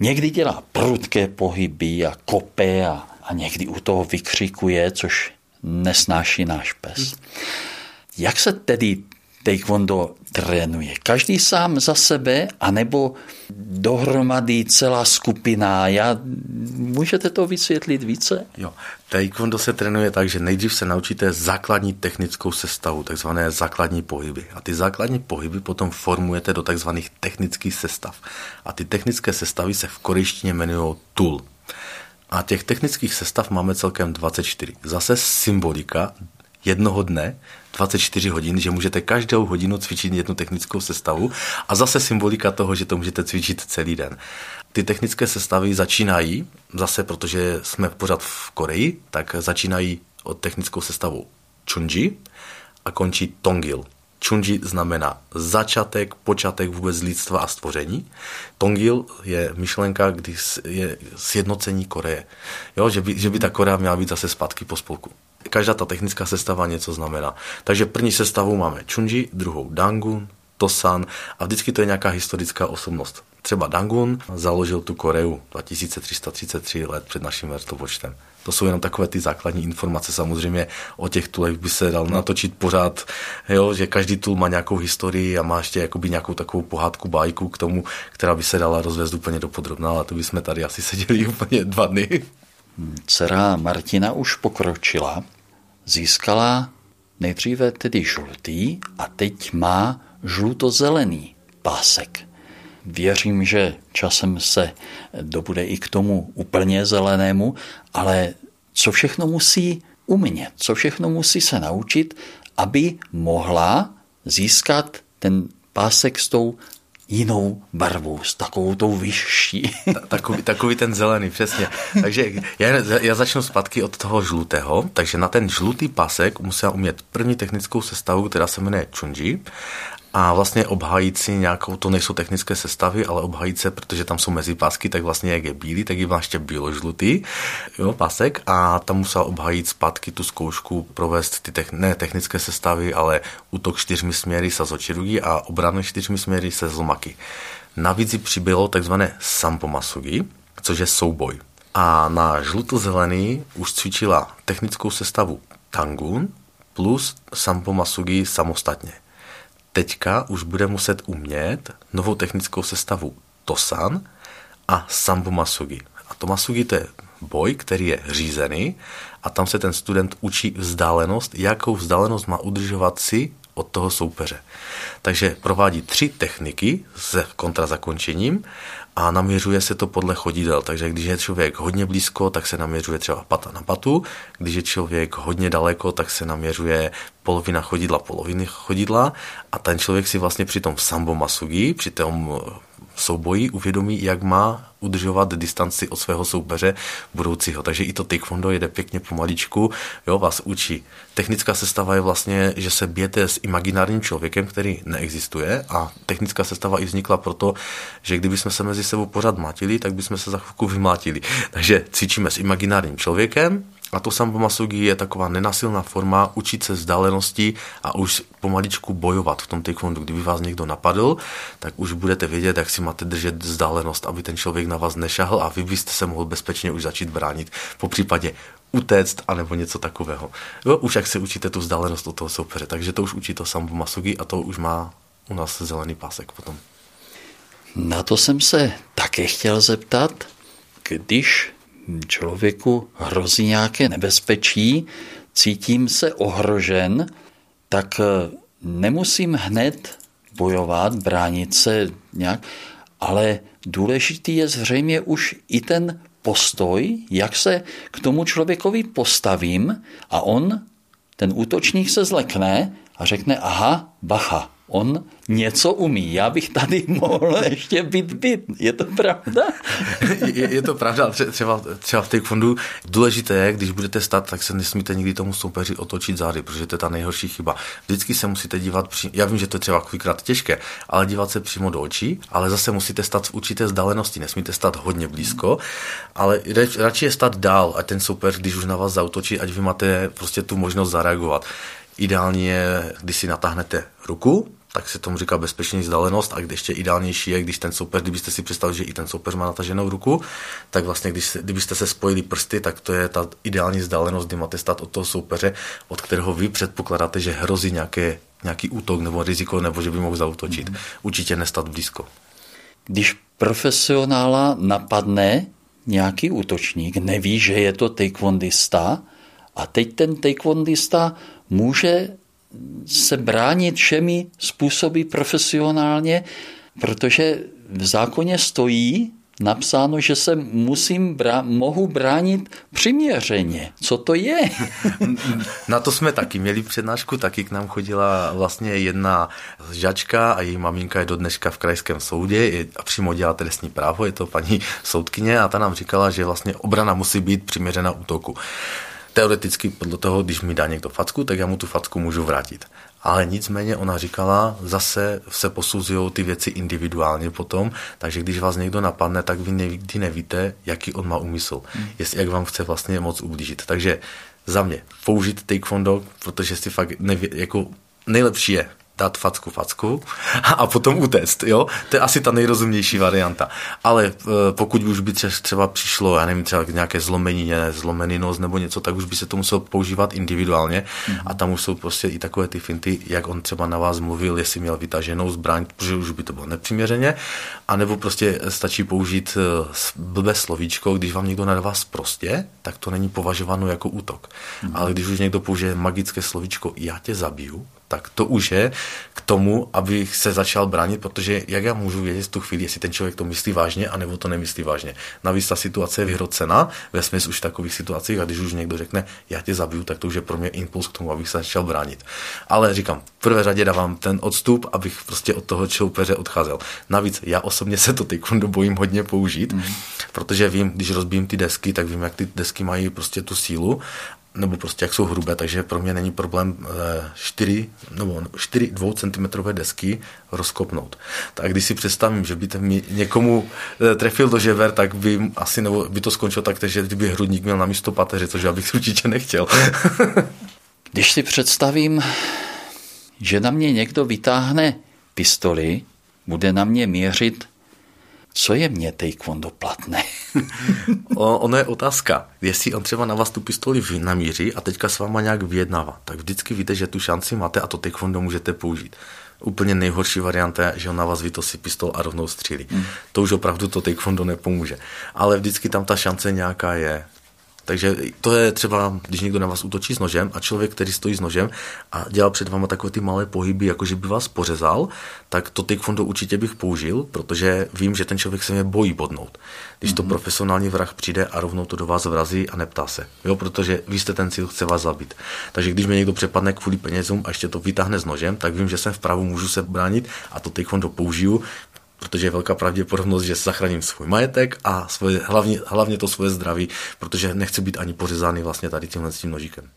Někdy dělá prudké pohyby a kope a, a někdy u toho vykřikuje, což nesnáší náš pes. Jak se tedy taekwondo trénuje? Každý sám za sebe, anebo dohromady celá skupina? Já, můžete to vysvětlit více?
Jo, taekwondo se trénuje tak, že nejdřív se naučíte základní technickou sestavu, takzvané základní pohyby. A ty základní pohyby potom formujete do takzvaných technických sestav. A ty technické sestavy se v korejštině jmenují tool. A těch technických sestav máme celkem 24. Zase symbolika jednoho dne, 24 hodin, že můžete každou hodinu cvičit jednu technickou sestavu a zase symbolika toho, že to můžete cvičit celý den. Ty technické sestavy začínají, zase protože jsme pořád v Koreji, tak začínají od technickou sestavu Chunji a končí Tongil. Chunji znamená začátek, počátek vůbec lidstva a stvoření. Tongil je myšlenka, kdy je sjednocení Koreje. Jo, že, by, že by ta Korea měla být zase zpátky po spolku. Každá ta technická sestava něco znamená. Takže první sestavu máme Chunji, druhou Dangun, Tosan a vždycky to je nějaká historická osobnost. Třeba Dangun založil tu Koreu 2333 let před naším vrtopočtem. To jsou jenom takové ty základní informace. Samozřejmě o těch tulech by se dal natočit pořád, jo, že každý tul má nějakou historii a má ještě jakoby nějakou takovou pohádku, bajku k tomu, která by se dala rozvést úplně do podrobna, ale to bychom tady asi seděli úplně dva dny.
Dcera Martina už pokročila, získala nejdříve tedy žlutý a teď má žlutozelený pásek. Věřím, že časem se dobude i k tomu úplně zelenému, ale co všechno musí umět, co všechno musí se naučit, aby mohla získat ten pásek s tou jinou barvou, s takovou tou vyšší.
takový, takový ten zelený, přesně. Takže já, já začnu zpátky od toho žlutého. Takže na ten žlutý pasek musela umět první technickou sestavu, která se jmenuje Chunji a vlastně obhájit si nějakou, to nejsou technické sestavy, ale obhájit se, protože tam jsou mezipásky, tak vlastně jak je bílý, tak je vlastně bílo-žlutý jo, pásek a tam musel obhájit zpátky tu zkoušku, provést ty te- ne technické sestavy, ale útok čtyřmi směry se zočirugí a obranu čtyřmi směry se zlomaky. Navíc přibylo takzvané sampomasugi, což je souboj. A na žluto-zelený už cvičila technickou sestavu Tangun plus sampomasugi samostatně teďka už bude muset umět novou technickou sestavu Tosan a Sambo Masugi. A to Masugi to je boj, který je řízený a tam se ten student učí vzdálenost, jakou vzdálenost má udržovat si od toho soupeře. Takže provádí tři techniky s kontrazakončením a naměřuje se to podle chodidel. Takže když je člověk hodně blízko, tak se naměřuje třeba pata na patu, když je člověk hodně daleko, tak se naměřuje polovina chodidla, poloviny chodidla a ten člověk si vlastně při tom sambo masugi, při tom souboji uvědomí, jak má udržovat distanci od svého soupeře budoucího. Takže i to taekwondo jede pěkně pomaličku, jo, vás učí. Technická sestava je vlastně, že se bijete s imaginárním člověkem, který neexistuje a technická sestava i vznikla proto, že kdyby jsme se mezi sebou pořád mátili, tak bychom se za chvilku vymátili. Takže cvičíme s imaginárním člověkem, a to sambomasogi je taková nenasilná forma učit se vzdálenosti a už pomaličku bojovat v tom taekwondu. Kdyby vás někdo napadl, tak už budete vědět, jak si máte držet vzdálenost, aby ten člověk na vás nešahl a vy byste se mohl bezpečně už začít bránit. Po případě utéct anebo něco takového. Jo, už jak se učíte tu vzdálenost od toho soupeře. Takže to už učí to sambomasogi a to už má u nás zelený pásek potom.
Na to jsem se také chtěl zeptat, když člověku hrozí nějaké nebezpečí, cítím se ohrožen, tak eh, nemusím hned bojovat, bránit se nějak, ale důležitý je zřejmě už i ten postoj, jak se k tomu člověkovi postavím a on, ten útočník se zlekne a řekne, aha, bacha, on něco umí. Já bych tady mohl ještě být byt. Je to pravda?
je, je to pravda, třeba, třeba v fondů důležité je, když budete stát, tak se nesmíte nikdy tomu soupeři otočit zády, protože to je ta nejhorší chyba. Vždycky se musíte dívat, při... já vím, že to je třeba chvíkrát těžké, ale dívat se přímo do očí, ale zase musíte stát v určité vzdálenosti, nesmíte stát hodně blízko, ale radši je stát dál a ten soupeř, když už na vás zautočí, ať vy máte prostě tu možnost zareagovat. Ideálně je, když si natáhnete ruku, tak se tomu říká bezpečný vzdálenost a když ještě ideálnější je, když ten soupeř, kdybyste si představili, že i ten soupeř má nataženou ruku, tak vlastně když, kdybyste se spojili prsty, tak to je ta ideální vzdálenost, kdy máte stát od toho soupeře, od kterého vy předpokládáte, že hrozí nějaké, nějaký útok nebo riziko, nebo že by mohl zautočit. Mm. Určitě nestat blízko.
Když profesionála napadne nějaký útočník, neví, že je to taekwondista a teď ten taekwondista může se bránit všemi způsoby profesionálně, protože v zákoně stojí napsáno, že se musím brá- mohu bránit přiměřeně. Co to je?
Na to jsme taky měli přednášku, taky k nám chodila vlastně jedna žačka a její maminka je do dneška v krajském soudě a přímo dělá trestní právo, je to paní soudkyně a ta nám říkala, že vlastně obrana musí být přiměřena útoku. Teoreticky podle toho, když mi dá někdo facku, tak já mu tu facku můžu vrátit. Ale nicméně ona říkala, zase se posuzují ty věci individuálně potom, takže když vás někdo napadne, tak vy nikdy nevíte, jaký on má úmysl, hmm. jestli jak vám chce vlastně moc ublížit. Takže za mě použít taekwondo, protože si fakt neví, jako nejlepší je dát facku facku a potom utéct, jo? To je asi ta nejrozumnější varianta. Ale e, pokud už by třeba přišlo, já nevím, třeba nějaké zlomení, zlomený nos nebo něco, tak už by se to muselo používat individuálně mm-hmm. a tam už jsou prostě i takové ty finty, jak on třeba na vás mluvil, jestli měl vytaženou zbraň, protože už by to bylo nepřiměřeně, anebo prostě stačí použít e, blbé slovíčko, když vám někdo nadává prostě, tak to není považováno jako útok. Mm-hmm. Ale když už někdo použije magické slovíčko já tě zabiju, tak to už je k tomu, abych se začal bránit, protože jak já můžu vědět v tu chvíli, jestli ten člověk to myslí vážně, anebo to nemyslí vážně. Navíc ta situace je vyhrocená, ve smyslu už v takových situacích, a když už někdo řekne, já tě zabiju, tak to už je pro mě impuls k tomu, abych se začal bránit. Ale říkám, v prvé řadě dávám ten odstup, abych prostě od toho čoupeře odcházel. Navíc já osobně se to taekwondo bojím hodně použít, mm. protože vím, když rozbím ty desky, tak vím, jak ty desky mají prostě tu sílu nebo prostě jak jsou hrubé, takže pro mě není problém 4 eh, nebo 4 2 cm desky rozkopnout. Tak když si představím, že by mi někomu eh, trefil do žever, tak by asi nebo by to skončilo tak, že kdyby hrudník měl na místo pateře, což já bych určitě nechtěl.
když si představím, že na mě někdo vytáhne pistoli, bude na mě měřit co je mě taekwondo platné?
o, ono je otázka. Jestli on třeba na vás tu pistoli namíří a teďka s váma nějak vyjednává, tak vždycky víte, že tu šanci máte a to taekwondo můžete použít. Úplně nejhorší varianta je, že on na vás vytosí pistol a rovnou střílí. Hmm. To už opravdu to taekwondo nepomůže. Ale vždycky tam ta šance nějaká je. Takže to je třeba, když někdo na vás útočí s nožem a člověk, který stojí s nožem a dělá před váma takové ty malé pohyby, jako že by vás pořezal, tak to taekwondo určitě bych použil, protože vím, že ten člověk se mě bojí bodnout. Když mm-hmm. to mhm. profesionální vrah přijde a rovnou to do vás vrazí a neptá se, jo, protože vy jste ten cíl, chce vás zabít. Takže když mě někdo přepadne kvůli penězům a ještě to vytáhne s nožem, tak vím, že jsem vpravo můžu se bránit a to taekwondo použiju, protože je velká pravděpodobnost, že zachráním svůj majetek a svoje, hlavně, hlavně to svoje zdraví, protože nechci být ani pořezány vlastně tady tímhle s tím nožíkem.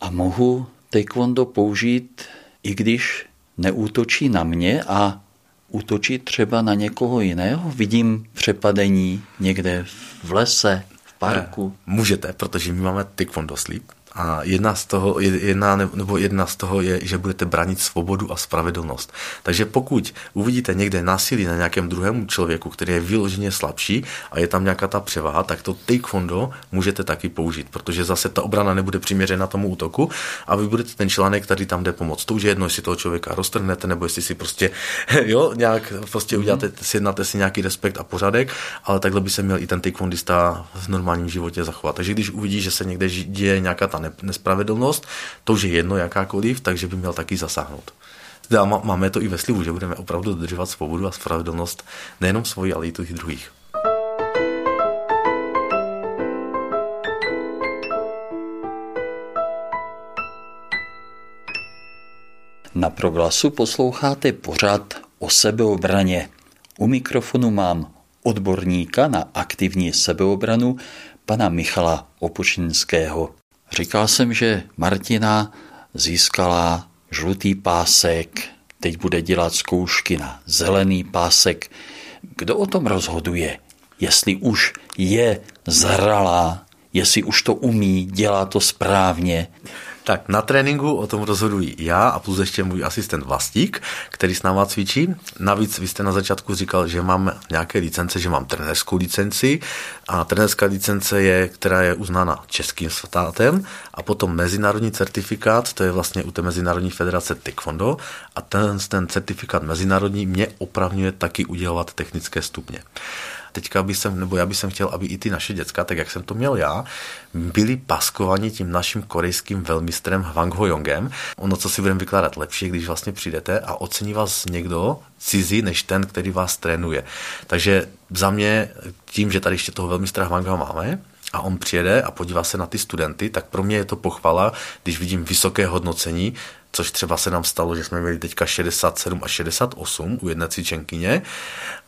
A mohu taekwondo použít, i když neútočí na mě a útočí třeba na někoho jiného? Vidím přepadení někde v lese, v parku.
Můžete, protože my máme taekwondo sleep, a jedna z toho, jedna, nebo jedna z toho je, že budete bránit svobodu a spravedlnost. Takže pokud uvidíte někde násilí na nějakém druhému člověku, který je vyloženě slabší a je tam nějaká ta převaha, tak to taekwondo můžete taky použít, protože zase ta obrana nebude přiměřena tomu útoku a vy budete ten článek, který tam jde pomoct. To už je jedno, jestli toho člověka roztrhnete, nebo jestli si prostě, jo, nějak prostě uděláte, mm-hmm. sjednáte si nějaký respekt a pořádek, ale takhle by se měl i ten taekwondista v normálním životě zachovat. Takže když uvidí, že se někde děje nějaká ta nespravedlnost, to už je jedno jakákoliv, takže by měl taky zasáhnout. Teda máme to i ve slivu, že budeme opravdu dodržovat svobodu a spravedlnost nejenom svoji, ale i těch druhých.
Na proglasu posloucháte pořad o sebeobraně. U mikrofonu mám odborníka na aktivní sebeobranu pana Michala Opočinského. Říkal jsem, že Martina získala žlutý pásek, teď bude dělat zkoušky na zelený pásek. Kdo o tom rozhoduje? Jestli už je zralá, jestli už to umí, dělá to správně.
Tak na tréninku o tom rozhoduji já a plus ještě můj asistent Vlastík, který s náma cvičí. Navíc vy jste na začátku říkal, že mám nějaké licence, že mám trenérskou licenci. A trenérská licence je, která je uznána českým státem. A potom mezinárodní certifikát, to je vlastně u té Mezinárodní federace Taekwondo. A ten, ten certifikát mezinárodní mě opravňuje taky udělovat technické stupně teďka by jsem, nebo já bych chtěl, aby i ty naše děcka, tak jak jsem to měl já, byli paskovaní tím naším korejským velmistrem Hwang Ho-yongem. Ono, co si budeme vykládat lepší, když vlastně přijdete a ocení vás někdo cizí, než ten, který vás trénuje. Takže za mě, tím, že tady ještě toho velmistra Hwanga máme, a on přijede a podívá se na ty studenty, tak pro mě je to pochvala, když vidím vysoké hodnocení, což třeba se nám stalo, že jsme měli teďka 67 a 68 u jedné cvičenkyně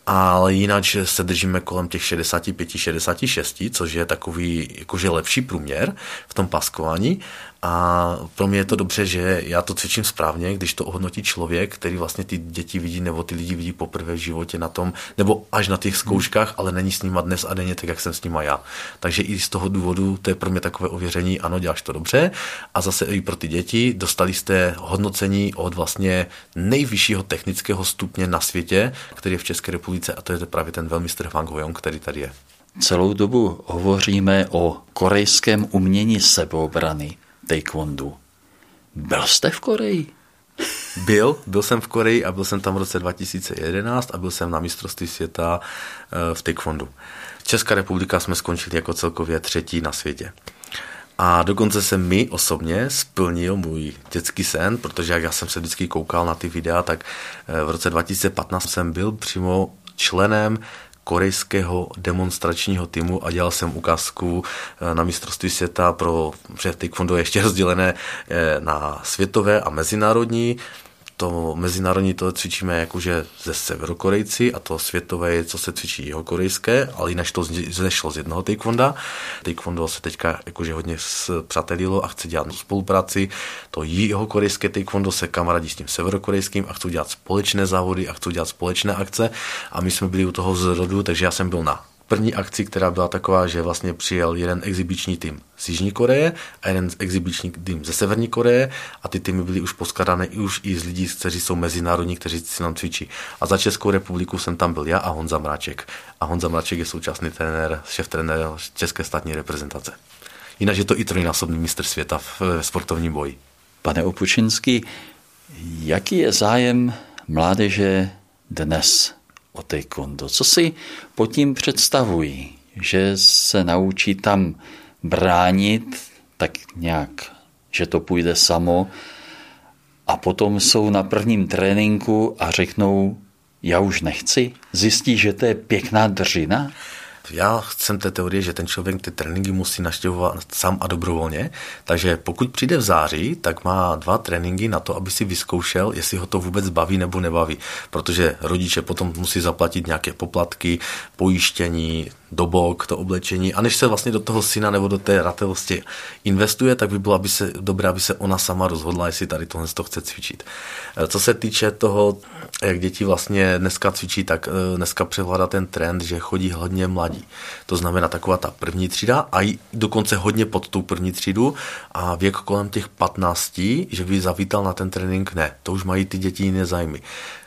ale jinak se držíme kolem těch 65-66, což je takový jakože lepší průměr v tom paskování a pro mě je to dobře, že já to cvičím správně, když to ohodnotí člověk, který vlastně ty děti vidí nebo ty lidi vidí poprvé v životě na tom, nebo až na těch zkouškách, ale není s nima dnes a denně tak, jak jsem s nima já. Takže i z toho důvodu to je pro mě takové ověření, ano, děláš to dobře. A zase i pro ty děti dostali jste hodnocení od vlastně nejvyššího technického stupně na světě, který je v České republice a to je právě ten velmistr Hwang Ho který tady je.
Celou dobu hovoříme o korejském umění sebeobrany taekwondu. Byl jste v Koreji?
Byl, byl jsem v Koreji a byl jsem tam v roce 2011 a byl jsem na mistrovství světa eh, v taekwondu. Česká republika jsme skončili jako celkově třetí na světě. A dokonce se mi osobně splnil můj dětský sen, protože jak já jsem se vždycky koukal na ty videa, tak eh, v roce 2015 jsem byl přímo členem korejského demonstračního týmu a dělal jsem ukázku eh, na mistrovství světa pro, že taekwondo je ještě rozdělené eh, na světové a mezinárodní to mezinárodní to cvičíme jakože ze severokorejci a to světové je, co se cvičí jeho korejské, ale jinak to znešlo z jednoho taekwonda. Taekwondo se teďka jakože hodně přátelilo a chce dělat spolupráci. To jeho korejské taekwondo se kamarádí s tím severokorejským a chcou dělat společné závody a chcou dělat společné akce a my jsme byli u toho zrodu, takže já jsem byl na první akci, která byla taková, že vlastně přijel jeden exibiční tým z Jižní Koreje a jeden exibiční tým ze Severní Koreje a ty týmy byly už poskladané i už i z lidí, kteří jsou mezinárodní, kteří si nám cvičí. A za Českou republiku jsem tam byl já a Honza Mráček. A Honza Mráček je současný trenér, šéf trenér České státní reprezentace. Jinak je to i trojnásobný mistr světa v sportovním boji.
Pane Opučinský, jaký je zájem mládeže dnes o taekwondo. Co si pod tím představují? Že se naučí tam bránit tak nějak, že to půjde samo a potom jsou na prvním tréninku a řeknou, já už nechci. Zjistí, že to je pěkná držina?
Já jsem té teorie, že ten člověk ty tréninky musí naštěvovat sám a dobrovolně, takže pokud přijde v září, tak má dva tréninky na to, aby si vyzkoušel, jestli ho to vůbec baví nebo nebaví, protože rodiče potom musí zaplatit nějaké poplatky, pojištění, dobok, to oblečení a než se vlastně do toho syna nebo do té ratelosti investuje, tak by bylo aby se, dobré, aby se ona sama rozhodla, jestli tady tohle to chce cvičit. Eh, co se týče toho, jak děti vlastně dneska cvičí, tak eh, dneska převládá ten trend, že chodí hodně mladí. To znamená taková ta první třída a i dokonce hodně pod tou první třídu a věk kolem těch 15, že by zavítal na ten trénink, ne, to už mají ty děti jiné zájmy.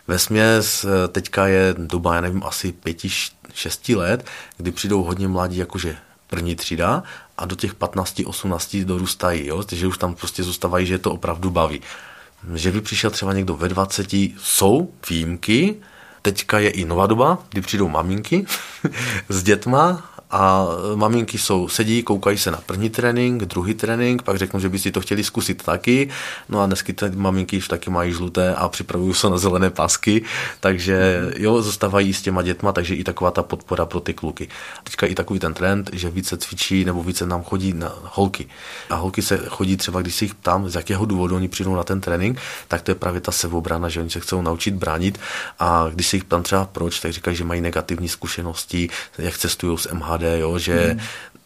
Ve směs eh, teďka je doba, já nevím, asi pěti, šesti let, kdy přijdou hodně mladí jakože první třída a do těch 15, 18 dorůstají, jo? takže už tam prostě zůstávají, že je to opravdu baví. Že by přišel třeba někdo ve 20, jsou výjimky, teďka je i nová doba, kdy přijdou maminky s dětma a maminky jsou, sedí, koukají se na první trénink, druhý trénink, pak řeknou, že by si to chtěli zkusit taky. No a dnesky ty maminky už taky mají žluté a připravují se na zelené pásky, takže jo, zůstávají s těma dětma, takže i taková ta podpora pro ty kluky. Teďka i takový ten trend, že více cvičí nebo více nám chodí na holky. A holky se chodí třeba, když si jich ptám, z jakého důvodu oni přijdou na ten trénink, tak to je právě ta sebeobrana, že oni se chcou naučit bránit a když si jich ptám třeba proč, tak říkají, že mají negativní zkušenosti, jak cestují s MHD, jo, že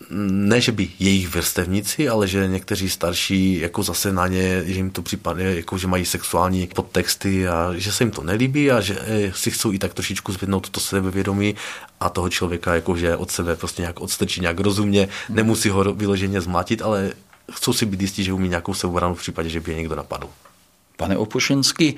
hmm. ne, že by jejich vrstevníci, ale že někteří starší jako zase na ně, že jim to připadne, jako že mají sexuální podtexty a že se jim to nelíbí a že eh, si chcou i tak trošičku zvednout to sebevědomí a toho člověka jakože od sebe prostě nějak odstrčí nějak rozumně, nemusí ho vyloženě zmlátit, ale chcou si být jistí, že umí nějakou sebeobranu v případě, že by je někdo napadl.
Pane Opušensky,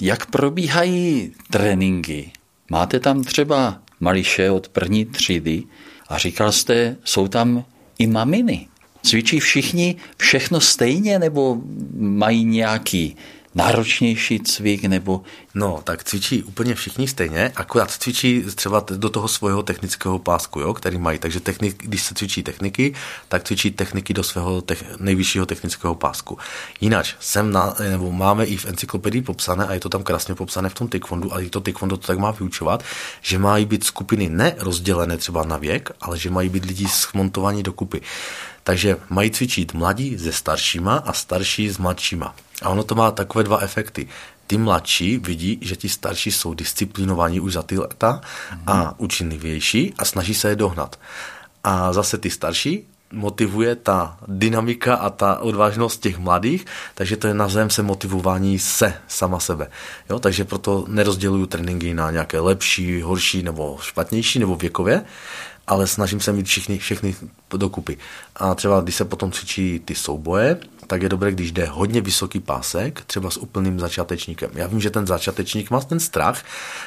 jak probíhají tréninky? Máte tam třeba mališe od první třídy a říkal jste, jsou tam i maminy. Cvičí všichni všechno stejně nebo mají nějaký náročnější cvik nebo...
No, tak cvičí úplně všichni stejně, akorát cvičí třeba do toho svého technického pásku, jo, který mají. Takže technik, když se cvičí techniky, tak cvičí techniky do svého tech, nejvyššího technického pásku. Jinak jsem na, nebo máme i v encyklopedii popsané, a je to tam krásně popsané v tom taekwondo, ale i to taekwondo to tak má vyučovat, že mají být skupiny nerozdělené třeba na věk, ale že mají být lidi smontovaní dokupy. Takže mají cvičit mladí se staršíma a starší s mladšíma. A ono to má takové dva efekty. Ty mladší vidí, že ti starší jsou disciplinovaní už za ty leta a učinlivější a snaží se je dohnat. A zase ty starší motivuje ta dynamika a ta odvážnost těch mladých, takže to je navzájem se motivování se, sama sebe. Jo, takže proto nerozděluju tréninky na nějaké lepší, horší nebo špatnější nebo věkově, ale snažím se mít všichni, všechny dokupy. A třeba když se potom cvičí ty souboje, tak je dobré, když jde hodně vysoký pásek, třeba s úplným začátečníkem. Já vím, že ten začátečník má ten strach,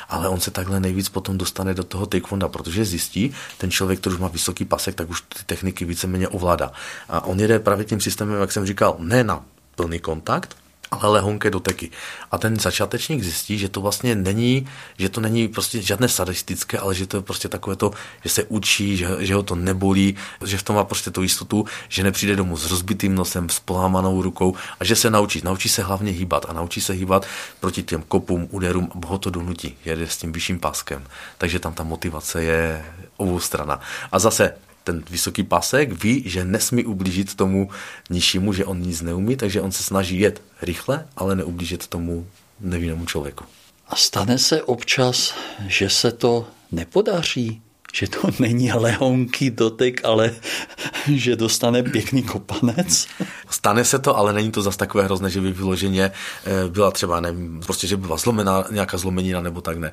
ale on se takhle nejvíc potom dostane do toho taekwonda, protože zjistí, ten člověk, který už má vysoký pásek, tak už ty techniky víceméně ovládá. A on jede právě tím systémem, jak jsem říkal, ne na plný kontakt, ale lehonké doteky. A ten začátečník zjistí, že to vlastně není, že to není prostě žádné sadistické, ale že to je prostě takové to, že se učí, že, že ho to nebolí, že v tom má prostě tu jistotu, že nepřijde domů s rozbitým nosem, s polámanou rukou a že se naučí. Naučí se hlavně hýbat a naučí se hýbat proti těm kopům, úderům a ho to donutí. Jede s tím vyšším páskem. Takže tam ta motivace je obou strana. A zase ten vysoký pasek ví, že nesmí ublížit tomu nižšímu, že on nic neumí, takže on se snaží jet rychle, ale neublížit tomu nevinnému člověku.
A stane se občas, že se to nepodaří, že to není lehonký dotek, ale že dostane pěkný kopanec?
Stane se to, ale není to zas takové hrozné, že by vyloženě eh, byla třeba, nevím, prostě, že by byla zlomená, nějaká zlomenina nebo tak ne.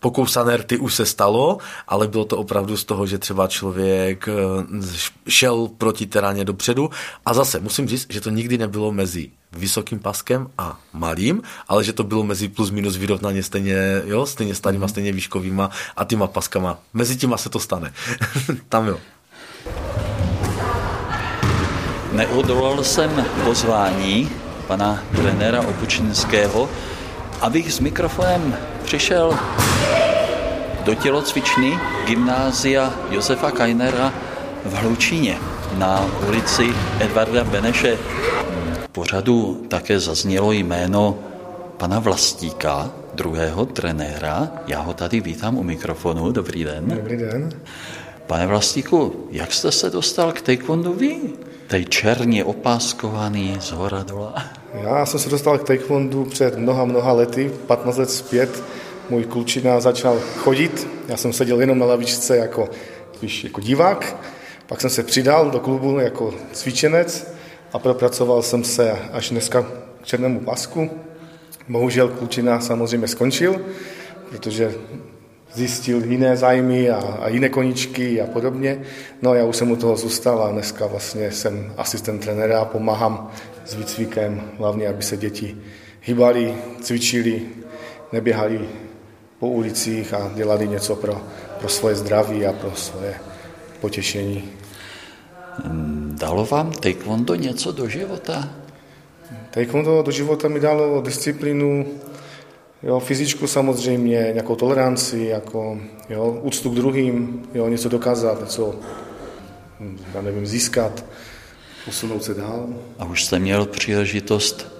Pokousané rty už se stalo, ale bylo to opravdu z toho, že třeba člověk eh, šel proti teráně dopředu a zase musím říct, že to nikdy nebylo mezi vysokým paskem a malým, ale že to bylo mezi plus minus vyrovnaně stejně, jo, stejně starýma, mhm. stejně výškovýma a týma paskama. Mezi těma se to stane. Tam jo.
Neodolal jsem pozvání pana trenéra Opučinského, abych s mikrofonem přišel do tělocvičny gymnázia Josefa Kajnera v Hlučíně na ulici Edvarda Beneše. V pořadu také zaznělo jméno pana Vlastíka, druhého trenéra. Já ho tady vítám u mikrofonu. Dobrý den.
Dobrý den.
Pane Vlastíku, jak jste se dostal k taekwondu vy? Tej černě opáskovaný z hora dola.
Já jsem se dostal k taekwondu před mnoha, mnoha lety, 15 let zpět. Můj klučina začal chodit, já jsem seděl jenom na lavičce jako, spíš jako divák, pak jsem se přidal do klubu jako cvičenec a propracoval jsem se až dneska k černému pasku. Bohužel klučina samozřejmě skončil, protože zjistil jiné zájmy a, a jiné koničky a podobně. No já už jsem u toho zůstal a dneska vlastně jsem asistent trenéra a pomáhám s výcvikem, hlavně aby se děti hýbali, cvičili, neběhali po ulicích a dělali něco pro, pro svoje zdraví a pro svoje potěšení.
Dalo vám taekwondo něco do života?
Taekwondo do života mi dalo disciplínu, Jo, fyzičku samozřejmě, nějakou toleranci, jako, jo, úctu k druhým, jo, něco dokázat, něco, já nevím, získat, posunout se dál.
A už jste měl příležitost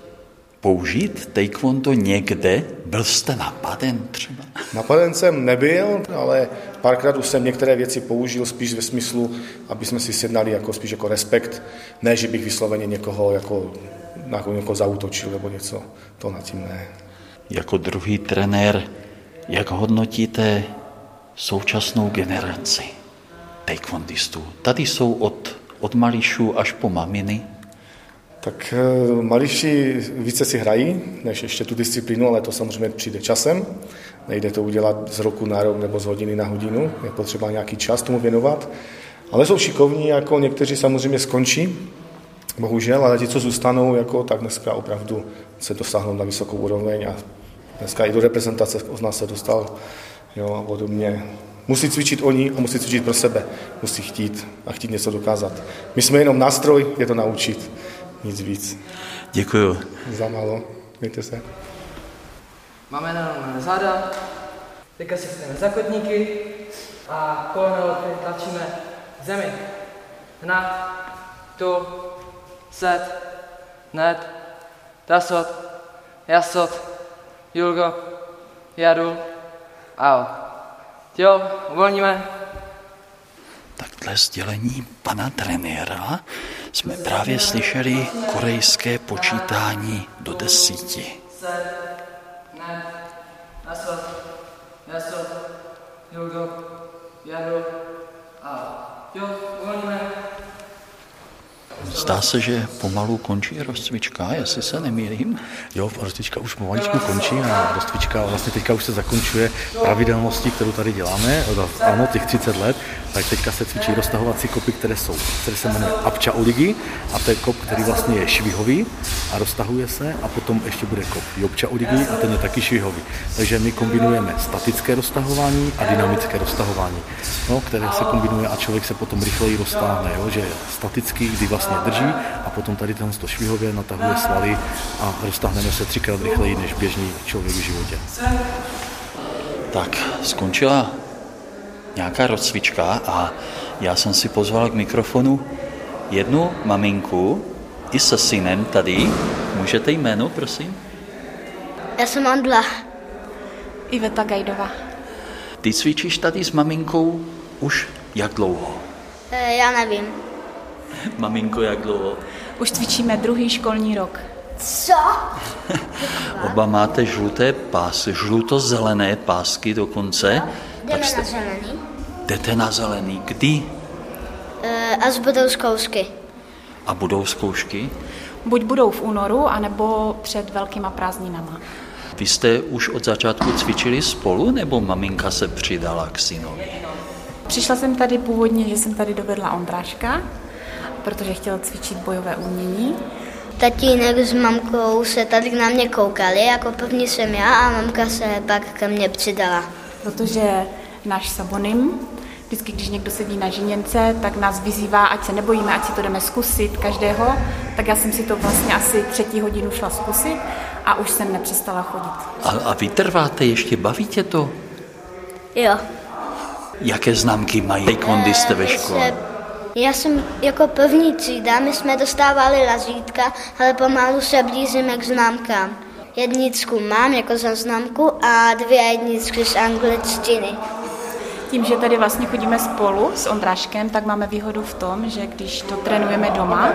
použít taekwondo někde? Byl jste napaden třeba?
Napaden jsem nebyl, ale párkrát už jsem některé věci použil spíš ve smyslu, aby jsme si sjednali jako spíš jako respekt, ne, že bych vysloveně někoho jako, jako někoho zautočil nebo něco, to nad tím ne.
Jako druhý trenér, jak hodnotíte současnou generaci taekwondistů? Tady jsou od, od mališů až po maminy.
Tak eh, mališi více si hrají, než ještě tu disciplínu, ale to samozřejmě přijde časem. Nejde to udělat z roku na rok nebo z hodiny na hodinu, je potřeba nějaký čas tomu věnovat. Ale jsou šikovní, jako někteří samozřejmě skončí Bohužel, ale ti, co zůstanou, jako, tak dneska opravdu se dosáhnou na vysokou úroveň a dneska i do reprezentace od nás se dostal jo, a podobně. Musí cvičit oni a musí cvičit pro sebe. Musí chtít a chtít něco dokázat. My jsme jenom nástroj, je to naučit. Nic víc.
Děkuju.
Za málo. Mějte se.
Máme na záda, teďka si chceme zakotníky a koleno tlačíme zemi. Na, tu, set, net, tasot, jasot, julgo, jadu, out. Jo, uvolníme.
Takhle sdělení pana trenéra jsme právě slyšeli korejské počítání do desíti.
Net, tasot, jasot,
Zdá se, že pomalu končí rozcvička, jestli se nemýlím.
Jo, rozcvička už pomaličku končí a rozcvička vlastně teďka už se zakončuje pravidelností, kterou tady děláme. Ano, těch 30 let, tak teďka se cvičí roztahovací kopy, které jsou, které se jmenuje Apča Oligy a to je kop, který vlastně je švihový a roztahuje se a potom ještě bude kop Jobča Oligy a ten je taky švihový. Takže my kombinujeme statické roztahování a dynamické roztahování, no, které se kombinuje a člověk se potom rychleji roztáhne, jo, že statický, kdy vlastně drží a potom tady tenhle to švihově natahuje svaly a roztáhneme se třikrát rychleji než běžný člověk v životě.
Tak, skončila nějaká rozcvička a já jsem si pozval k mikrofonu jednu maminku i se synem tady. Můžete jméno, prosím?
Já jsem Andla.
Iveta Gajdová.
Ty cvičíš tady s maminkou už jak dlouho?
E, já nevím.
Maminko, jak dlouho?
Už cvičíme druhý školní rok.
Co?
Oba máte žluté pásy, žluto-zelené pásky dokonce.
Jdeme na zelený.
Jdete na zelený. Kdy?
E, až budou zkoušky.
A budou zkoušky?
Buď budou v únoru, anebo před velkýma prázdninama.
Vy jste už od začátku cvičili spolu, nebo maminka se přidala k synovi?
Přišla jsem tady původně, že jsem tady dovedla Ondráška, protože chtěla cvičit bojové umění.
Tatínek s mamkou se tady na mě koukali, jako první jsem já a mamka se pak ke mně přidala.
Protože náš Sabonim, vždycky, když někdo sedí na žiněnce, tak nás vyzývá, ať se nebojíme, ať si to jdeme zkusit každého. Tak já jsem si to vlastně asi třetí hodinu šla zkusit a už jsem nepřestala chodit.
A, a vy trváte ještě, baví tě to?
Jo.
Jaké známky mají taekwondo jste ve
My
škole?
Já jsem jako první třída, my jsme dostávali razítka, ale pomalu se blížíme k známkám. Jedničku mám jako za známku a dvě jedničky z angličtiny.
Tím, že tady vlastně chodíme spolu s Ondráškem, tak máme výhodu v tom, že když to trénujeme doma,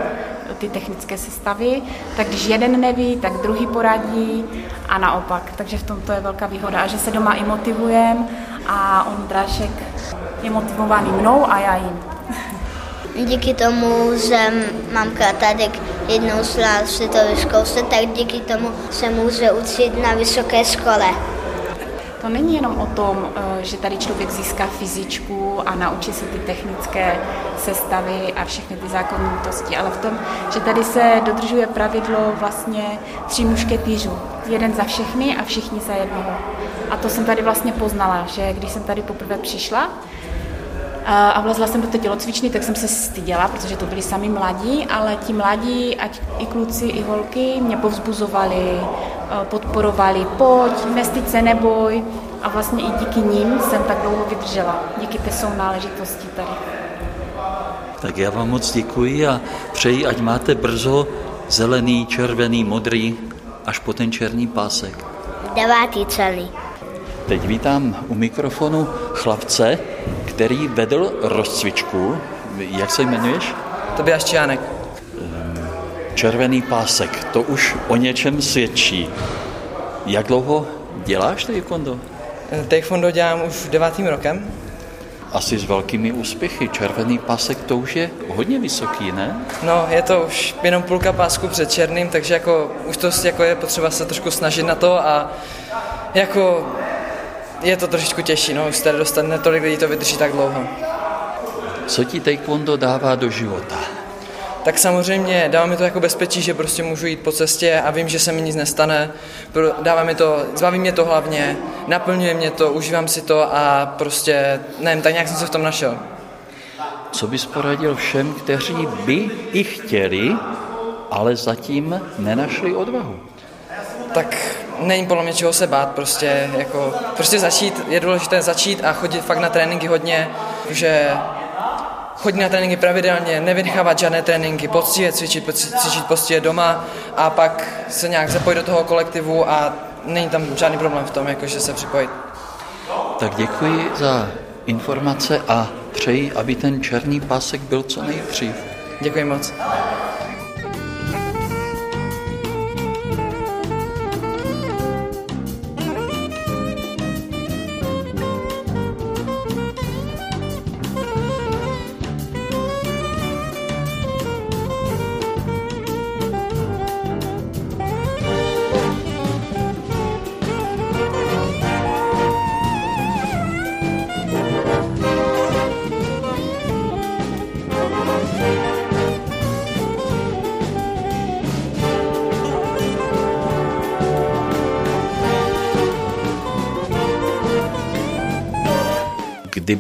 ty technické sestavy, tak když jeden neví, tak druhý poradí a naopak. Takže v tom to je velká výhoda. A že se doma i motivujeme a Ondrášek je motivovaný mnou a já jim.
Díky tomu, že mamka tady jednou šla to vyzkoušet, tak díky tomu se může učit na vysoké škole.
To není jenom o tom, eh, že tady člověk získá fyzičku a naučí se ty technické sestavy a všechny ty zákonitosti, ale v tom, že tady se dodržuje pravidlo vlastně tří mušketýřů. Jeden za všechny a všichni za jednoho. A to jsem tady vlastně poznala, že když jsem tady poprvé přišla, a a vlezla jsem do té tělocvičny, tak jsem se styděla, protože to byli sami mladí, ale ti mladí, ať i kluci, i holky, mě povzbuzovali, eh, podporovali, pojď, nestyď se, neboj. A vlastně i díky nim jsem tak dlouho vydržela, díky té sounáležitosti tady.
Tak já vám moc děkuji a přeji, ať máte brzo zelený, červený, modrý, až po ten černý pásek.
Devátý celý.
Teď vítám u mikrofonu chlapce, který vedl rozcvičku. Jak se jmenuješ?
Tobiáš Čiánek.
Červený pásek, to už o něčem svědčí. Jak dlouho děláš taekwondo?
Taekwondo dělám už devátým rokem.
Asi s velkými úspěchy. Červený pásek to už je hodně vysoký, ne?
No, je to už jenom půlka pásku před černým, takže jako už to jako je potřeba se trošku snažit na to a jako je to trošičku těžší, no, už se tady dostane tolik lidí to vydrží tak dlouho.
Co ti taekwondo dává do života?
tak samozřejmě dává mi to jako bezpečí, že prostě můžu jít po cestě a vím, že se mi nic nestane. Dává mi to, zbaví mě to hlavně, naplňuje mě to, užívám si to a prostě, nevím, tak nějak jsem se v tom našel.
Co bys poradil všem, kteří by i chtěli, ale zatím nenašli odvahu?
Tak není podle mě čeho se bát, prostě, jako, prostě začít, je důležité začít a chodit fakt na tréninky hodně, že chodit na tréninky pravidelně, nevynechávat žádné tréninky, poctivě cvičit, cvičit poctivě doma a pak se nějak zapojit do toho kolektivu a není tam žádný problém v tom, jakože se připojit.
Tak děkuji za informace a přeji, aby ten černý pásek byl co nejdřív.
Děkuji moc.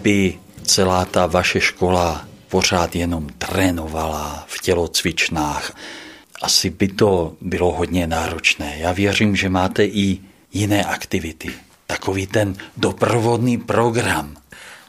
Kdyby celá ta vaše škola pořád jenom trénovala v tělocvičnách, asi by to bylo hodně náročné. Já věřím, že máte i jiné aktivity. Takový ten doprovodný program.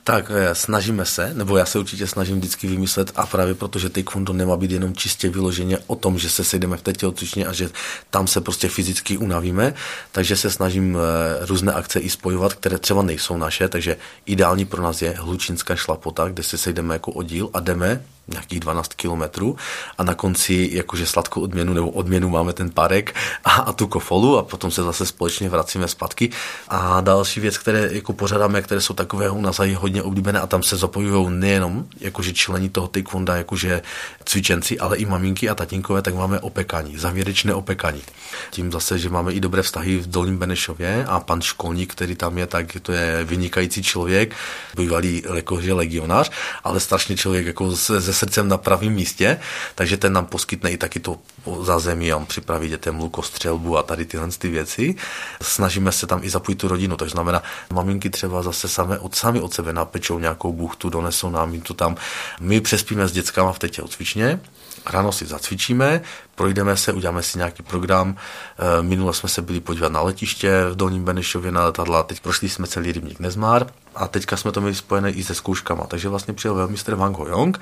Tak eh, snažíme se, nebo já se určitě snažím vždycky vymyslet a právě protože taekwondo nemá být jenom čistě vyloženě o tom, že se sejdeme v té tělocvičně a že tam se prostě fyzicky unavíme, takže se snažím eh, různé akce i spojovat, které třeba nejsou naše, takže ideální pro nás je hlučínská šlapota, kde se sejdeme jako oddíl a jdeme nějakých 12 kilometrů a na konci jakože sladkou odměnu nebo odměnu máme ten parek a, a tu kofolu a potom se zase společně vracíme zpátky. A další věc, které jako pořádáme, které jsou takové u nás i hodně oblíbené a tam se zapojují nejenom jakože člení toho taekwonda, jakože cvičenci, ale i maminky a tatínkové, tak máme opekání, závěrečné opekání. Tím zase, že máme i dobré vztahy v Dolním Benešově a pan školník, který tam je, tak to je vynikající člověk, bývalý jakože legionář, ale strašně člověk jako se, se srdcem na pravém místě, takže ten nám poskytne i taky to zázemí, on připraví dětem lukostřelbu a tady tyhle ty věci. Snažíme se tam i zapojit tu rodinu, to znamená, maminky třeba zase sami od, sami od sebe napečou nějakou buchtu, donesou nám to tam. My přespíme s dětskama v té tělocvičně, ráno si zacvičíme, projdeme se, uděláme si nějaký program. Eh, minule jsme se byli podívat na letiště v Dolním Benešově na letadla, teď prošli jsme celý rybník Nezmár a teďka jsme to měli spojené i se zkouškama. Takže vlastně přijel velmistr Wang Ho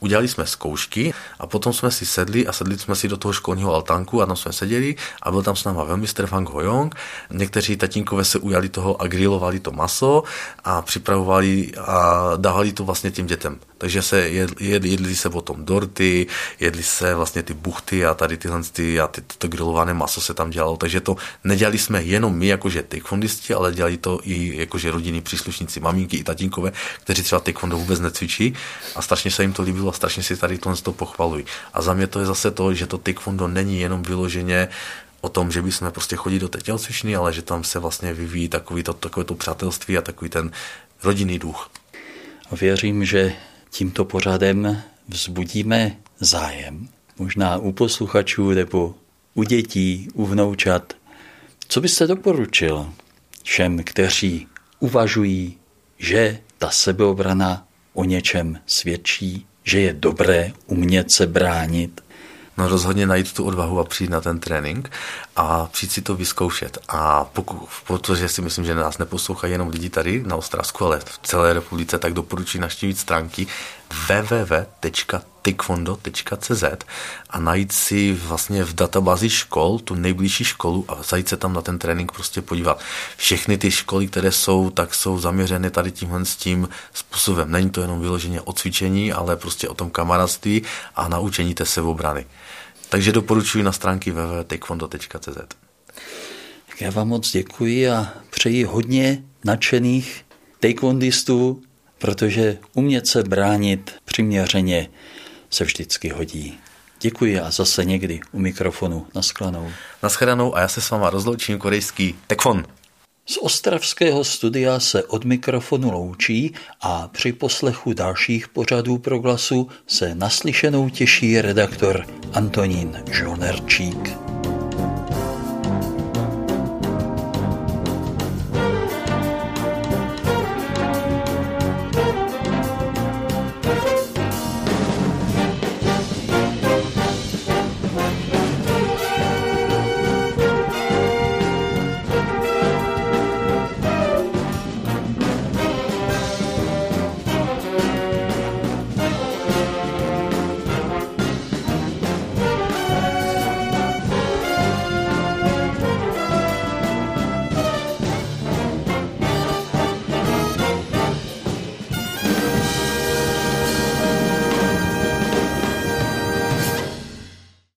udělali jsme zkoušky a potom jsme si sedli a sedli jsme si do toho školního altánku a tam jsme seděli a byl tam s náma velmistr Wang Ho Někteří tatínkové se ujali toho a grilovali to maso a připravovali a dávali to vlastně těm dětem. Takže se jedli, jedli se potom dorty, jedli se vlastně ty buchty a tady tyhle ty, a ty, to grilované maso se tam dělalo. Takže to nedělali jsme jenom my, jakože taekwondisti, ale dělali to i jakože rodinní příslušníci, maminky i tatínkové, kteří třeba taekwondo vůbec necvičí a strašně se jim to líbilo a strašně si tady tohle to pochvalují. A za mě to je zase to, že to taekwondo není jenom vyloženě o tom, že bychom prostě chodili do té tělocvičny, ale že tam se vlastně vyvíjí takový to, takové to přátelství a takový ten rodinný duch.
Věřím, že tímto pořadem vzbudíme zájem, možná u posluchačů nebo u dětí, u vnoučat. Co byste doporučil všem, kteří uvažují, že ta sebeobrana o něčem svědčí, že je dobré umět se bránit,
No rozhodně najít tu odvahu a přijít na ten trénink a přijít si to vyzkoušet. A pokud, protože si myslím, že nás neposlouchají jenom lidi tady na Ostravsku, ale v celé republice, tak doporučuji naštívit stránky www.taekwondo.cz a najít si vlastně v databázi škol tu nejbližší školu a zajít se tam na ten trénink prostě podívat. Všechny ty školy, které jsou, tak jsou zaměřeny tady tímhle s tím způsobem. Není to jenom vyloženě o cvičení, ale prostě o tom kamarádství a naučení té sebeobrany. Takže doporučuji na stránky www.taekwondo.cz.
Já vám moc děkuji a přeji hodně nadšených taekwondistů, protože umět se bránit přiměřeně se vždycky hodí. Děkuji a zase někdy u mikrofonu. Naschledanou.
Naschledanou a já se s váma rozloučím korejský tekfon.
Z ostravského studia se od mikrofonu loučí a při poslechu dalších pořadů proglasu se naslyšenou těší redaktor Antonín Žonerčík.